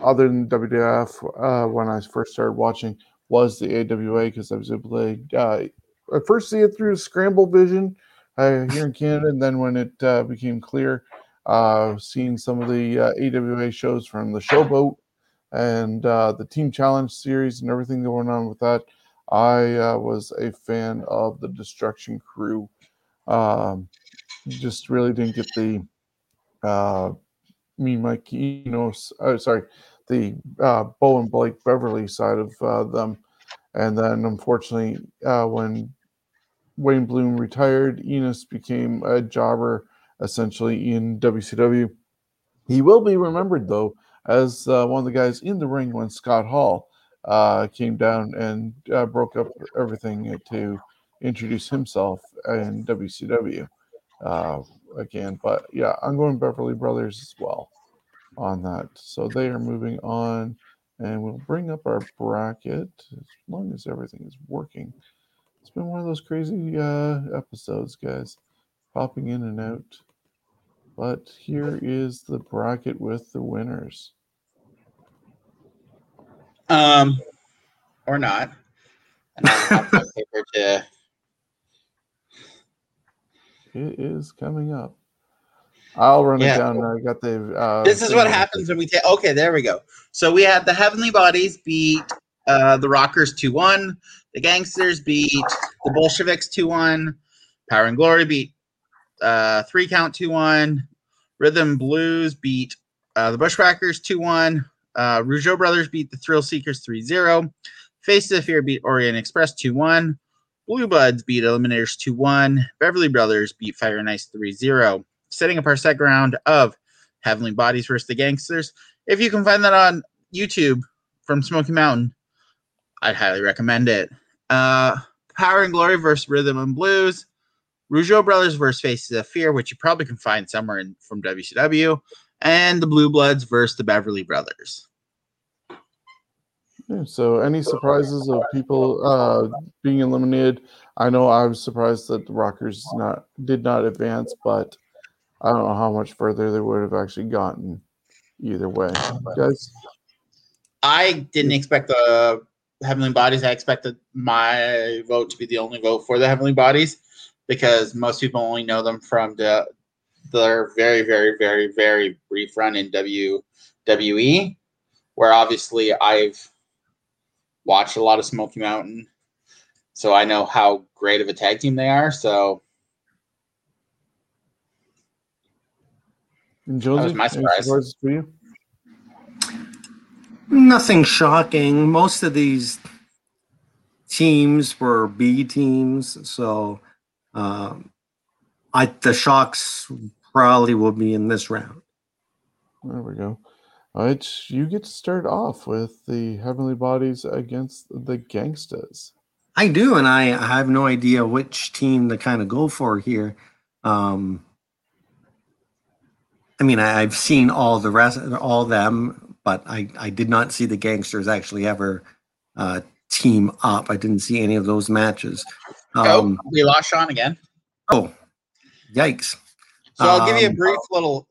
other than WWF, uh, when I first started watching, was the AWA because I was able to uh, first see it through Scramble Vision uh, here in Canada, and then when it uh, became clear, uh, seeing some of the uh, AWA shows from the Showboat and uh, the Team Challenge series and everything going on with that. I uh, was a fan of the Destruction Crew. Um, just really didn't get the uh, me, Mike Enos, oh, sorry, the uh, Beau and Blake Beverly side of uh, them. And then, unfortunately, uh, when Wayne Bloom retired, Enos became a jobber essentially in WCW. He will be remembered, though, as uh, one of the guys in the ring when Scott Hall uh, came down and uh, broke up everything to introduce himself in WCW uh, again. But yeah, I'm going Beverly Brothers as well on that. So they are moving on, and we'll bring up our bracket as long as everything is working. It's been one of those crazy uh, episodes, guys, popping in and out. But here is the bracket with the winners. Um, or not. And I have my paper to. It is coming up. I'll run Yeah. it down. I got the. Uh, This is what happens when we take. Okay, there we go. So we had the Heavenly Bodies beat uh, the Rockers 2 1. The Gangsters beat the Bolsheviks 2 1. Power and Glory beat uh, Three Count 2 1. Rhythm Blues beat uh, the Bushwhackers 2 1. Uh, Rougeau Brothers beat the Thrill Seekers 3 0. Face of the Fear beat Orient Express 2 1. Blue beat Eliminators 2 1. Beverly Brothers beat Fire and Ice 3 0. Setting up our second round of Heavenly Bodies versus the Gangsters. If you can find that on YouTube from Smoky Mountain, I'd highly recommend it. Uh, Power and Glory versus Rhythm and Blues. Rougeau Brothers versus Faces of Fear, which you probably can find somewhere in, from WCW. And the Blue Bloods versus the Beverly Brothers. Yeah, so, any surprises of people uh, being eliminated? I know I was surprised that the Rockers not did not advance, but I don't know how much further they would have actually gotten either way, guys. I didn't expect the Heavenly Bodies. I expected my vote to be the only vote for the Heavenly Bodies because most people only know them from the their very, very, very, very brief run in WWE, where obviously I've watched a lot of Smoky Mountain. so I know how great of a tag team they are. So And Jonesy, was my surprise. surprises for you? Nothing shocking. Most of these teams were B teams, so um, I the shocks probably will be in this round. There we go. All right, you get to start off with the Heavenly Bodies against the Gangstas. I do, and I, I have no idea which team to kind of go for here. Um, I mean, I, I've seen all the rest, all them, but I, I did not see the Gangstas actually ever uh, team up. I didn't see any of those matches. Um, oh, we lost Shawn again. oh, yikes! So I'll give you a Um, brief little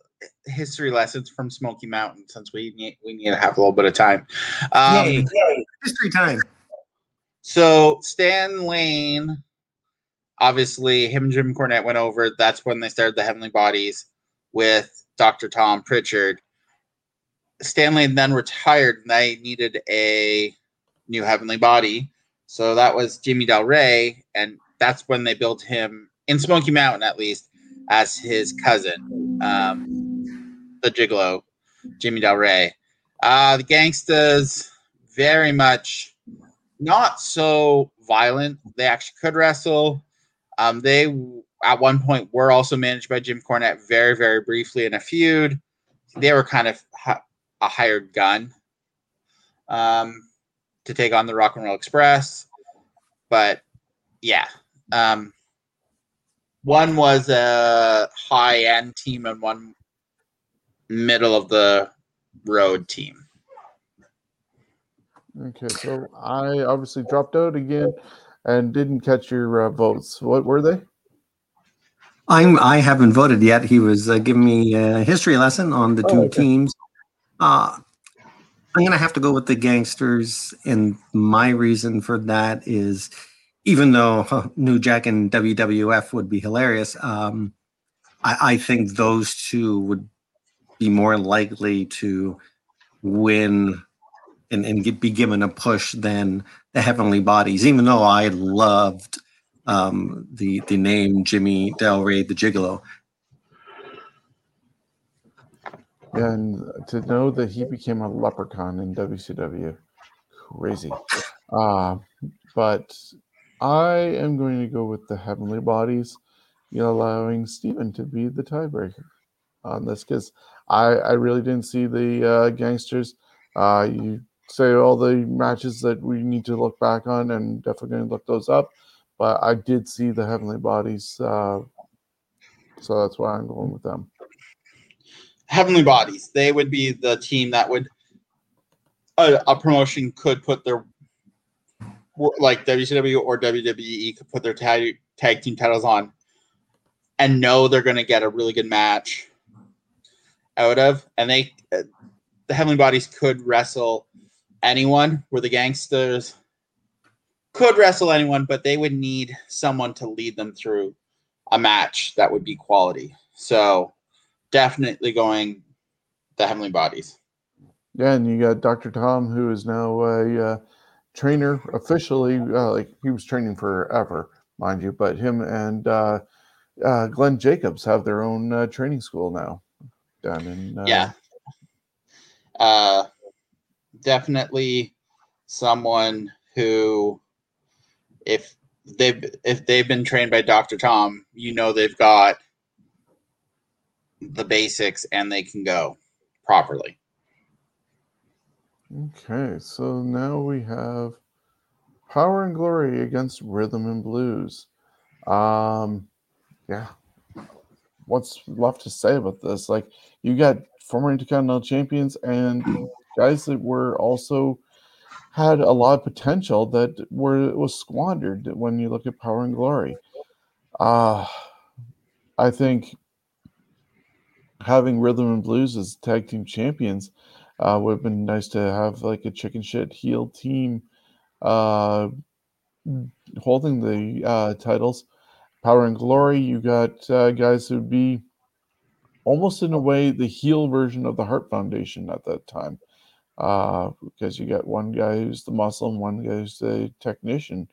history lessons from Smoky Mountain since we need, we need to have a little bit of time. Um, Yay. History time. So Stan Lane, obviously, him and Jim Cornette went over. That's when they started the Heavenly Bodies with Dr. Tom Pritchard. Stan Lane then retired, and they needed a new Heavenly Body. So that was Jimmy Del Rey, and that's when they built him in Smoky Mountain, at least, as his cousin, um, the Gigolo, Jimmy Del Rey. Uh, the Gangstas, very much not so violent. They actually could wrestle. Um, they at one point were also managed by Jim Cornette very, very briefly in a feud. They were kind of a hired gun um, to take on the Rock and Roll Express. But yeah, um, one was a high end team and one middle of the road team. Okay, so I obviously dropped out again and didn't catch your uh, votes. What were they? I'm I haven't voted yet. He was uh, giving me a history lesson on the Oh, two okay. teams. Uh, I'm gonna have to go with the Gangstas, and my reason for that is, even though huh, New Jack and WWF would be hilarious, um, I, I think those two would be more likely to win and, and get, be given a push than the Heavenly Bodies. Even though I loved um, the the name Jimmy Del Rey, the Gigolo. And to know that he became a leprechaun in WCW, crazy. Uh, but I am going to go with the Heavenly Bodies, allowing Steven to be the tiebreaker on this because I, I really didn't see the uh, Gangstas. Uh, you say all the matches that we need to look back on, and definitely going to look those up. But I did see the Heavenly Bodies, uh, so that's why I'm going with them. Heavenly Bodies. They would be the team that would a, a promotion could put their like WCW or WWE could put their tag tag team titles on and know they're going to get a really good match out of, and they uh, the Heavenly Bodies could wrestle anyone. Where the Gangstas could wrestle anyone, but they would need someone to lead them through a match that would be quality. So definitely going the Heavenly Bodies. Yeah, and you got Dr. Tom, who is now a uh, trainer officially. Uh, like he was training forever, mind you, but him and uh, uh, Glenn Jacobs have their own uh, training school now down in. Uh, yeah. Uh, definitely someone who, if they've if they've been trained by Dr. Tom, you know they've got the basics and they can go properly. Okay, so now we have Power and Glory against Rhythm and Blues. Um, yeah, what's left to say about this? Like, you got former Intercontinental champions and guys that were also had a lot of potential that were was squandered when you look at Power and Glory. Uh I think having Rhythm and Blues as tag team champions uh, would have been nice to have like a chicken shit heel team uh, holding the uh, titles. Power and Glory, you got uh, guys who'd be almost in a way the heel version of the Hart Foundation at that time. Uh, because you got one guy who's the muscle and one guy who's the technician.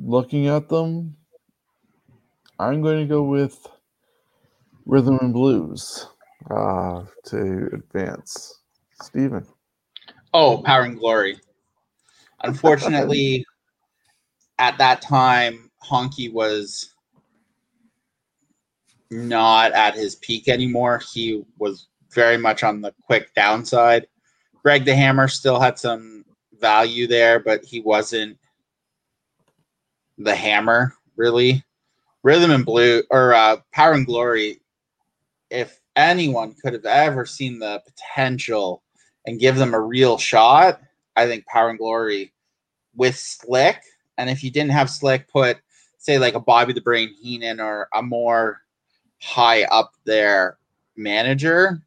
looking at them, I'm going to go with Rhythm and Blues uh, to advance. Steven. Oh, Power and Glory. Unfortunately, at that time, Honky was not at his peak anymore. He was very much on the quick downside. Greg the Hammer still had some value there, but he wasn't the hammer really. Rhythm and Blue or uh, Power and Glory. If anyone could have ever seen the potential and give them a real shot, I think Power and Glory with Slick. And if you didn't have Slick, put say like a Bobby the Brain Heenan or a more high up there manager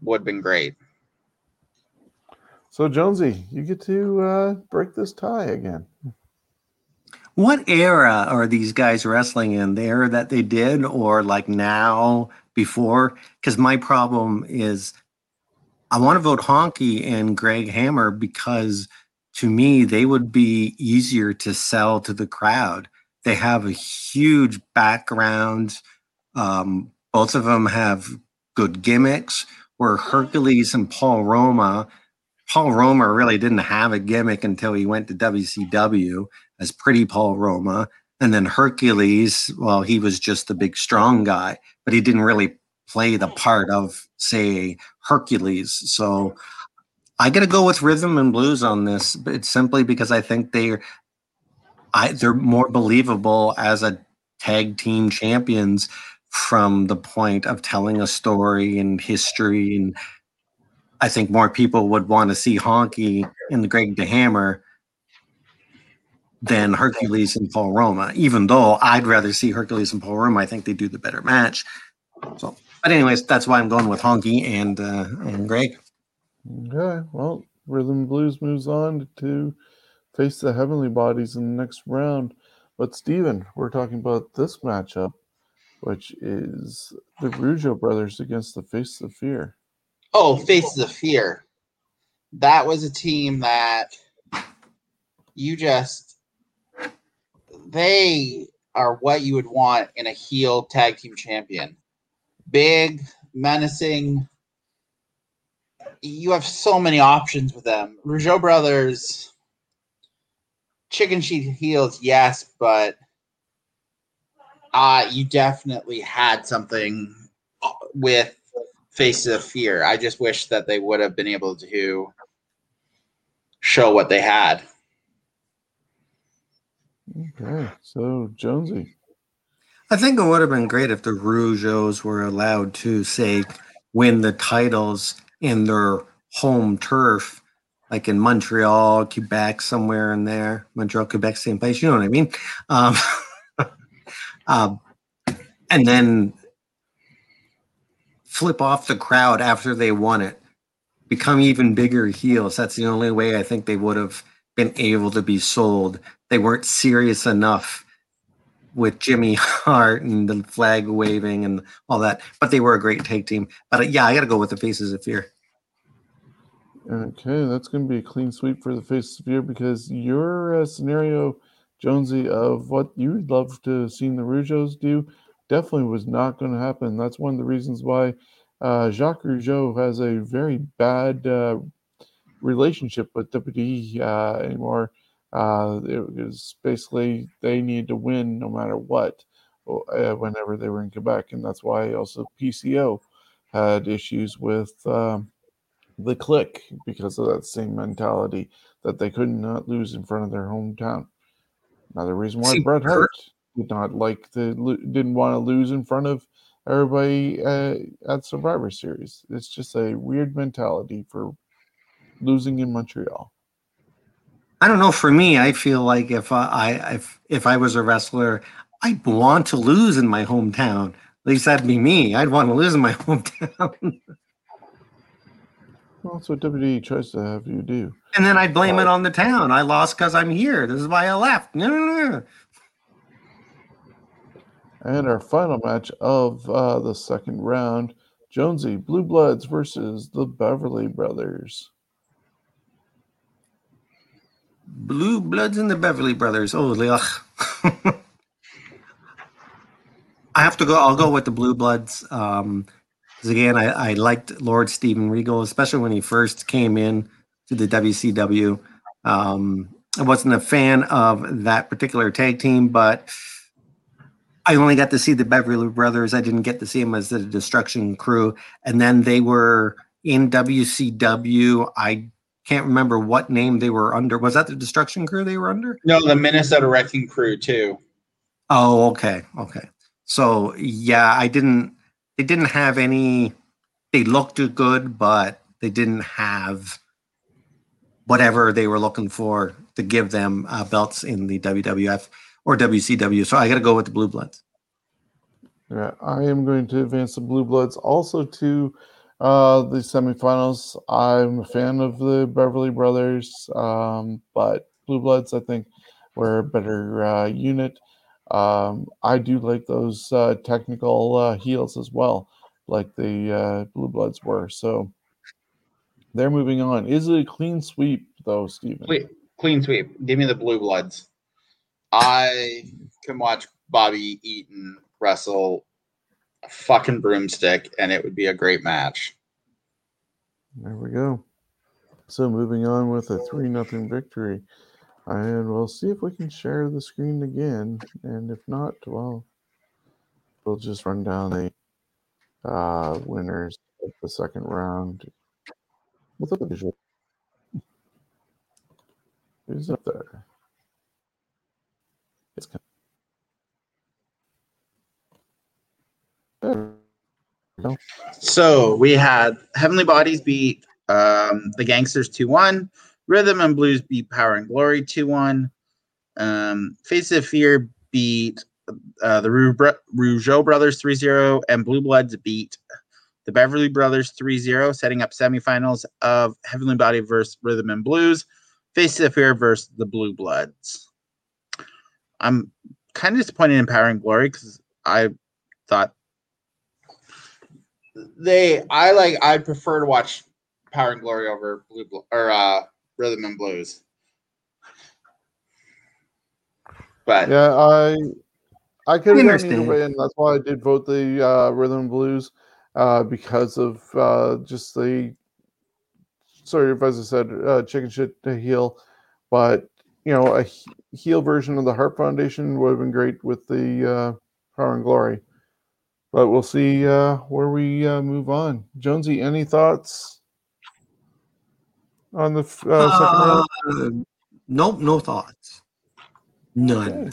would have been great. So Jonesy, you get to uh, break this tie again. What era are these guys wrestling in? The era that they did, or like now, before? Because my problem is I want to vote Honky and Greg Hammer because to me, they would be easier to sell to the crowd. They have a huge background. Um, both of them have good gimmicks. Where Hercules and Paul Roma, Paul Roma really didn't have a gimmick until he went to WCW as Pretty Paul Roma. And then Hercules, well, he was just the big strong guy, but he didn't really play the part of, say, Hercules. So I got to go with rhythm and blues on this. It's simply because I think they're, I, they're more believable as a tag team champions from the point of telling a story and history. And I think more people would want to see Honky and the Greg the Hammer than Hercules and Paul Roma, even though I'd rather see Hercules and Paul Roma. I think they do the better match. So, but anyways, that's why I'm going with Honky and uh, and Greg. Okay, well, Rhythm Blues moves on to face the Heavenly Bodies in the next round. But Steven, we're talking about this matchup, which is the Rougeau brothers against the Face of Fear. Oh, Face of Fear. That was a team that you just they are what you would want in a heel tag team champion. Big, menacing. You have so many options with them. Rougeau Brothers, chicken sheet heels, yes, but uh, you definitely had something with Faces of Fear. I just wish that they would have been able to show what they had. Okay, so Jonesy. I think it would have been great if the Rougeaus were allowed to say win the titles in their home turf, like in Montreal, Quebec, somewhere in there. Montreal, Quebec, same place. You know what I mean? Um, um, and then flip off the crowd after they won it, become even bigger heels. That's the only way I think they would have been able to be sold they weren't serious enough with Jimmy Hart and the flag waving and all that, but they were a great tag team. But uh, yeah, I got to go with the Faces of Fear. Okay, that's going to be a clean sweep for the Faces of Fear because your uh, scenario, Jonesy, of what you'd love to see the Rougeaus do definitely was not going to happen. That's one of the reasons why uh, Jacques Rougeau has a very bad uh, relationship with WWE uh, anymore uh, it was basically they needed to win no matter what uh, whenever they were in Quebec. And that's why also PCO had issues with um, the Kliq because of that same mentality that they could not lose in front of their hometown. Another reason why Bret Hart did not like to didn't want to lose in front of everybody uh, at Survivor Series. It's just a weird mentality for losing in Montreal. I don't know. For me, I feel like if I if if I was a wrestler, I'd want to lose in my hometown. At least that'd be me. I'd want to lose in my hometown. well, that's what WWE tries to have you do. And then I'd blame uh, it on the town. I lost because I'm here. This is why I left. No, no, no. And our final match of uh, the second round Jonesy Blue Bloods versus the Beverly Brothers. Blue Bloods and the Beverly Brothers. Oh, ugh. I have to go. I'll go with the Blue Bloods. Um, again, I, I liked Lord Steven Regal, especially when he first came in to the WCW. Um, I wasn't a fan of that particular tag team, but I only got to see the Beverly Brothers. I didn't get to see them as the Destruction Crew, and then they were in WCW. I can't remember what name they were under. Was that the Destruction Crew they were under? No, the Minnesota Wrecking Crew too. Oh, okay, okay. So yeah, I didn't. They didn't have any. They looked good, but they didn't have whatever they were looking for to give them uh, belts in the WWF or WCW. So I got to go with the Blue Bloods. Yeah, I am going to advance the Blue Bloods also to uh, the semifinals. I'm a fan of the Beverly Brothers, um, but Blue Bloods, I think, were a better uh, unit. Um, I do like those uh, technical uh, heels as well, like the uh, Blue Bloods were. So they're moving on. Is it a clean sweep though, Steven? Clean, clean sweep. Give me the Blue Bloods. I can watch Bobby Eaton wrestle a fucking broomstick, and it would be a great match. There we go. So moving on with a three nothing victory. And we'll see if we can share the screen again. And if not, well, we'll just run down the uh, winners of the second round. What's up, visual? Who's up there? It's there we go. So we had Heavenly Bodies beat um, the Gangstas 2 1. Rhythm and Blues beat Power and Glory 2 1. Um, Face of Fear beat uh, the Rougeau Brothers 3 0. And Blue Bloods beat the Beverly Brothers 3 0, setting up semifinals of Heavenly Body versus Rhythm and Blues. Face of Fear versus the Blue Bloods. I'm kind of disappointed in Power and Glory because I thought they I like I prefer to watch Power and Glory over Blue or uh rhythm and blues. But yeah, I I could either way, and that's why I did vote the uh, rhythm and blues uh, because of uh, just the sorry if as I said uh, chicken shit to heel, but you know a heel version of the Hart Foundation would have been great with the uh, Power and Glory. But we'll see uh, where we uh, move on. Jonesy, any thoughts? on the uh, second round? Uh, nope, no thoughts. None. Okay.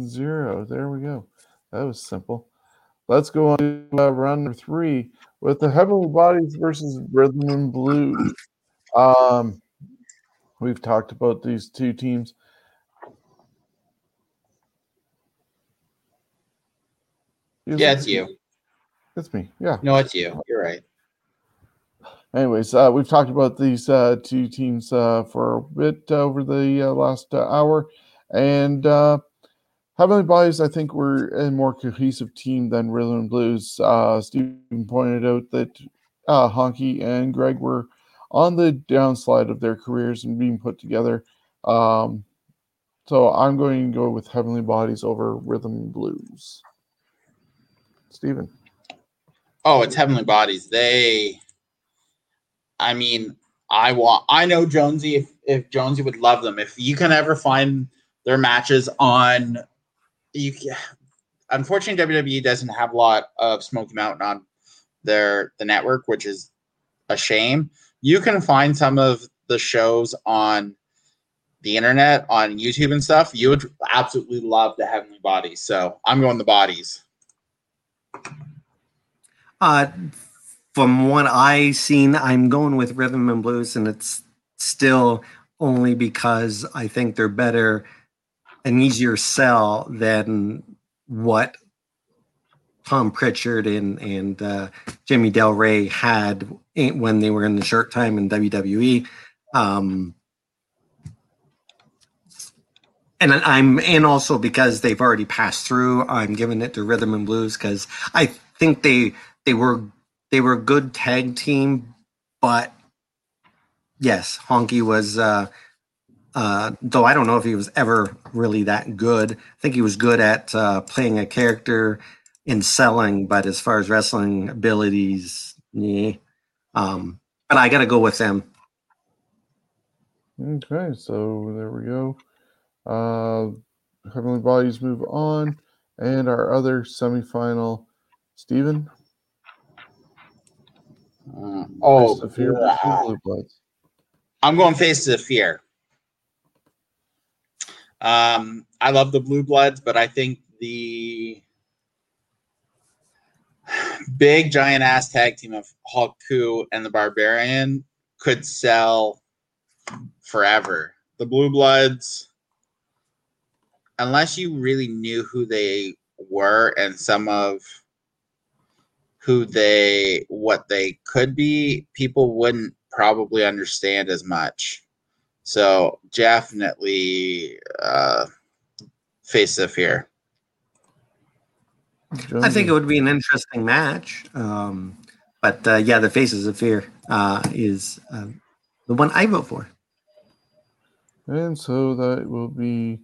Zero. There we go. That was simple. Let's go on to uh, round number three with the Heavenly Bodies versus Rhythm and Blues. Um, we've talked about these two teams. Is yeah, it's you. It's me. Yeah. No, it's you. You're right anyways, uh, we've talked about these uh, two teams uh, for a bit over the uh, last uh, hour, and uh, Heavenly Bodies, I think, were a more cohesive team than Rhythm and Blues. Steven pointed out that Honky and Greg were on the downslide of their careers and being put together. Um, so I'm going to go with Heavenly Bodies over Rhythm and Blues. Steven. Oh, it's Heavenly Bodies. They I mean, I want. I know Jonesy. If if Jonesy would love them, if you can ever find their matches on, you. Unfortunately, WWE doesn't have a lot of Smoky Mountain on their the network, which is a shame. You can find some of the shows on the internet, on YouTube and stuff. You would absolutely love the Heavenly Bodies. So I'm going the bodies. Uh, from what I've seen, I'm going with rhythm and blues, and it's still only because I think they're better, an easier sell than what Tom Pritchard and and uh, Jimmy Del Rey had when they were in the short time in WWE. Um, and I'm and also because they've already passed through, I'm giving it to Rhythm and Blues because I think they they were they were a good tag team, but yes, Honky was uh, Uh, though I don't know if he was ever really that good. I think he was good at uh, playing a character in selling, but as far as wrestling abilities, yeah. Um, but I got to go with them. Okay, so there we go. Uh, Heavenly Bodies move on, and our other semifinal, Steven. Uh, oh, Fist of Fear versus. Blue Bloods. I'm going Faces of Fear. Um, I love the Blue Bloods, but I think the big giant ass tag team of Hulk Ku and the Barbarian could sell forever. The Blue Bloods, unless you really knew who they were and some of who they what they could be, people wouldn't probably understand as much. So definitely uh face of fear. I think it would be an interesting match. Um, but uh, yeah, the Faces of Fear uh, is uh, the one I vote for. And so that will be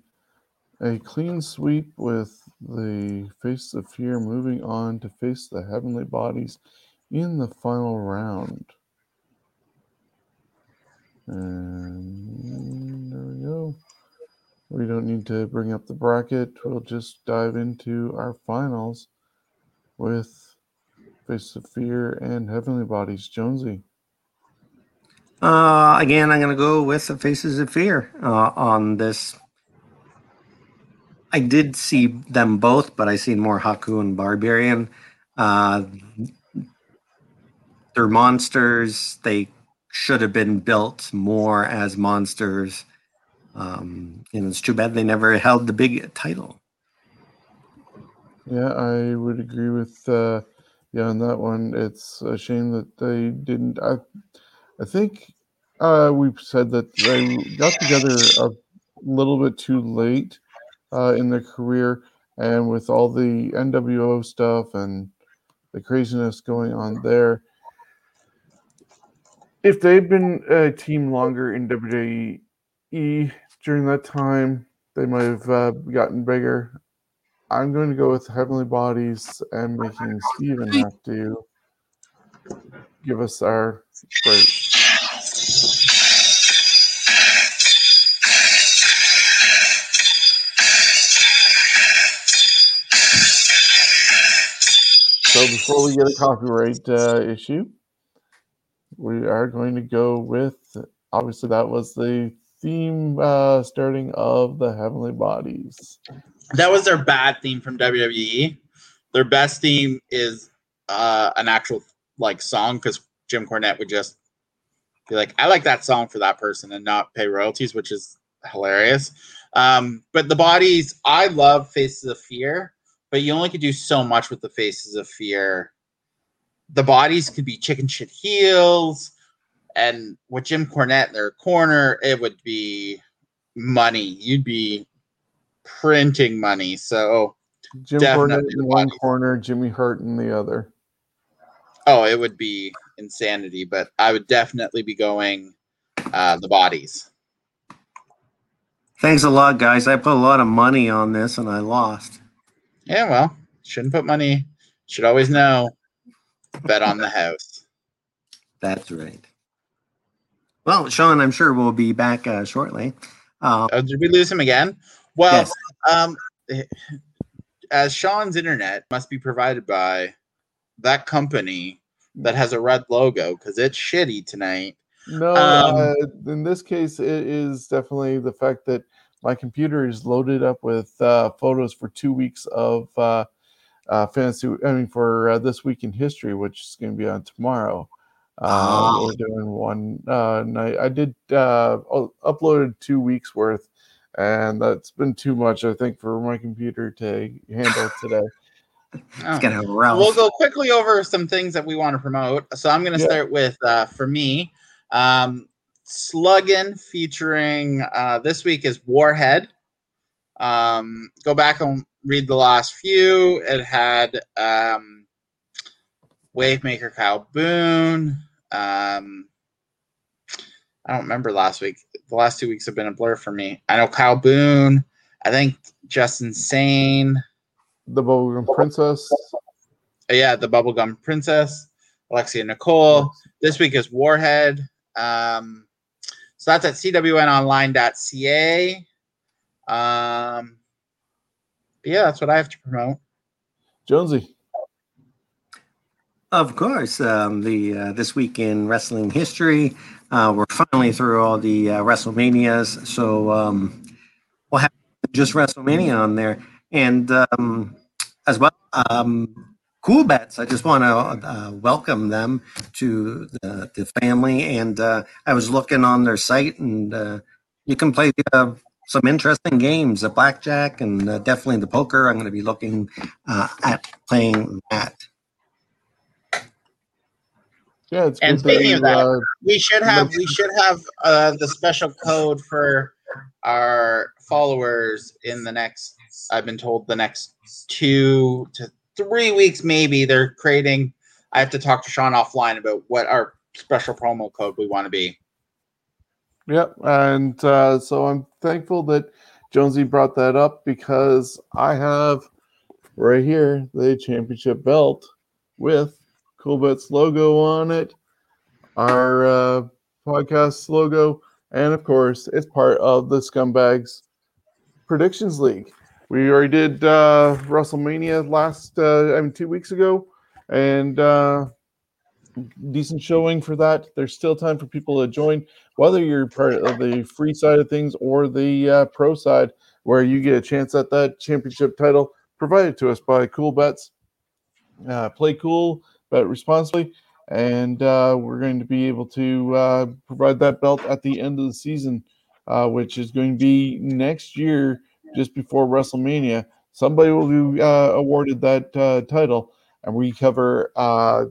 a clean sweep with the Face of Fear moving on to face the Heavenly Bodies in the final round. And there we go. We don't need to bring up the bracket. We'll just dive into our finals with Face of Fear and Heavenly Bodies. Jonesy. Uh, again, I'm going to go with the Faces of Fear uh, on this. I did see them both, but I seen more Haku and Barbarian. Uh, they're monsters. They should have been built more as monsters. Um, and it's too bad they never held the big title. Yeah, I would agree with uh yeah on that one. It's a shame that they didn't I I think uh we've said that they got together a little bit too late uh in their career and with all the NWO stuff and the craziness going on there. If they'd been a team longer in WWE during that time, they might have uh, gotten bigger. I'm going to go with Heavenly Bodies and making Steven have to give us our break. Before we get a copyright uh, issue, we are going to go with obviously that was the theme uh, starting of the Heavenly Bodies. That was their bad theme from WWE. Their best theme is uh an actual like song because Jim Cornette would just be like, I like that song for that person and not pay royalties, which is hilarious. Um, but the bodies, I love Faces of Fear, but you only could do so much with the Faces of Fear. The bodies could be chicken shit heels, and with Jim Cornette in their corner, it would be money. You'd be printing money. So, Jim Definitely Cornette the in one corner, Jimmy Hart in the other. oh, it would be insanity. But I would definitely be going uh, the bodies. Thanks a lot, guys. I put a lot of money on this and I lost. Yeah, well, shouldn't put money. Should always know. Bet on the house. That's right. Well, Shawn, I'm sure we'll be back uh, shortly. Uh, Oh, did we lose him again? Well, yes. um, as Shawn's internet must be provided by that company that has a red logo because it's shitty tonight. No, Um, uh, in this case, it is definitely the fact that my computer is loaded up with uh, photos for two weeks of uh, uh, fantasy. I mean, for uh, this week in history, which is going to be on tomorrow. Uh, Ah. We're doing one uh, night. I did uh, uploaded two weeks worth, and that's been too much, I think, for my computer to handle today. Oh. It's gonna Ralph. We'll go quickly over some things that we want to promote. So I'm going to Yeah. start with, uh, for me, um, Sluggin featuring uh, this week is Warhead. Um, go back and read the last few. It had um, Wavemaker Kyle Boone, um, I don't remember last week. The last two weeks have been a blur for me. I know Kyle Boone. I think Justin Sane. The Bubblegum Princess. Yeah, the Bubblegum Princess. Alexia Nicole. This week is Warhead. Um, so that's at cwnonline.ca. Um, yeah, that's what I have to promote. Jonesy. Of course, um, the uh, this week in wrestling history, uh, we're finally through all the uh, WrestleManias, so um, we'll have just WrestleMania on there, and um, as well, um, Cool Bets. I just want to uh, welcome them to the, the family, and uh, I was looking on their site, and uh, you can play uh, some interesting games, the blackjack, and uh, definitely the poker. I'm going to be looking uh, at playing that. Yeah, it's And speaking you, of that, uh, We should have we should have uh, the special code for our followers in the next. I've been told the next two to three weeks, maybe they're creating. I have to talk to Shawn offline about what our special promo code we want to be. Yep, and uh, so I'm thankful that Jonesy brought that up because I have right here the championship belt with Coolbet's logo on it, our uh, podcast logo, and of course, it's part of the Scumbags Predictions League. We already did uh, WrestleMania last, uh, I mean, two weeks ago, and uh, decent showing for that. There's still time for people to join whether you're part of the free side of things or the uh, pro side, where you get a chance at that championship title provided to us by Cool Bets. Uh, play cool, bet responsibly, and uh, we're going to be able to uh, provide that belt at the end of the season, uh, which is going to be next year, just before WrestleMania. Somebody will be uh, awarded that uh, title, and we cover uh,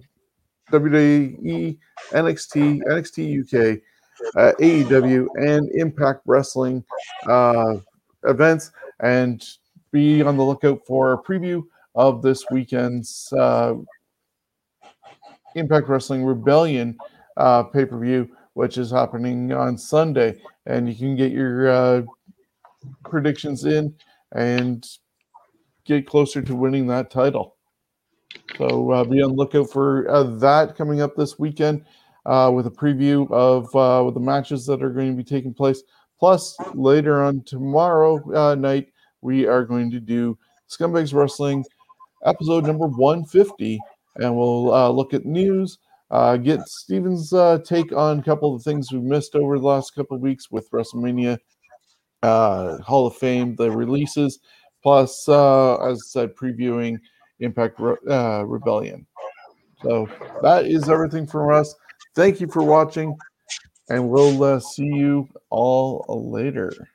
WWE, NXT, NXT UK, uh, AEW, and Impact Wrestling uh, events, and be on the lookout for a preview of this weekend's uh, Impact Wrestling Rebellion pay per view, which is happening on Sunday. And you can get your predictions in and get closer to winning that title. So uh, be on lookout for uh, that coming up this weekend uh, with a preview of uh, the matches that are going to be taking place. Plus, later on tomorrow uh, night, we are going to do Scumbags Wrestling episode number 150, and we'll uh, look at news, get Steven's take on a couple of the things we missed over the last couple of weeks with WrestleMania, uh, Hall of Fame, the releases, plus, uh, as I said, previewing Impact Re- uh, Rebellion. So that is everything from us. Thank you for watching, and we'll uh, see you all later.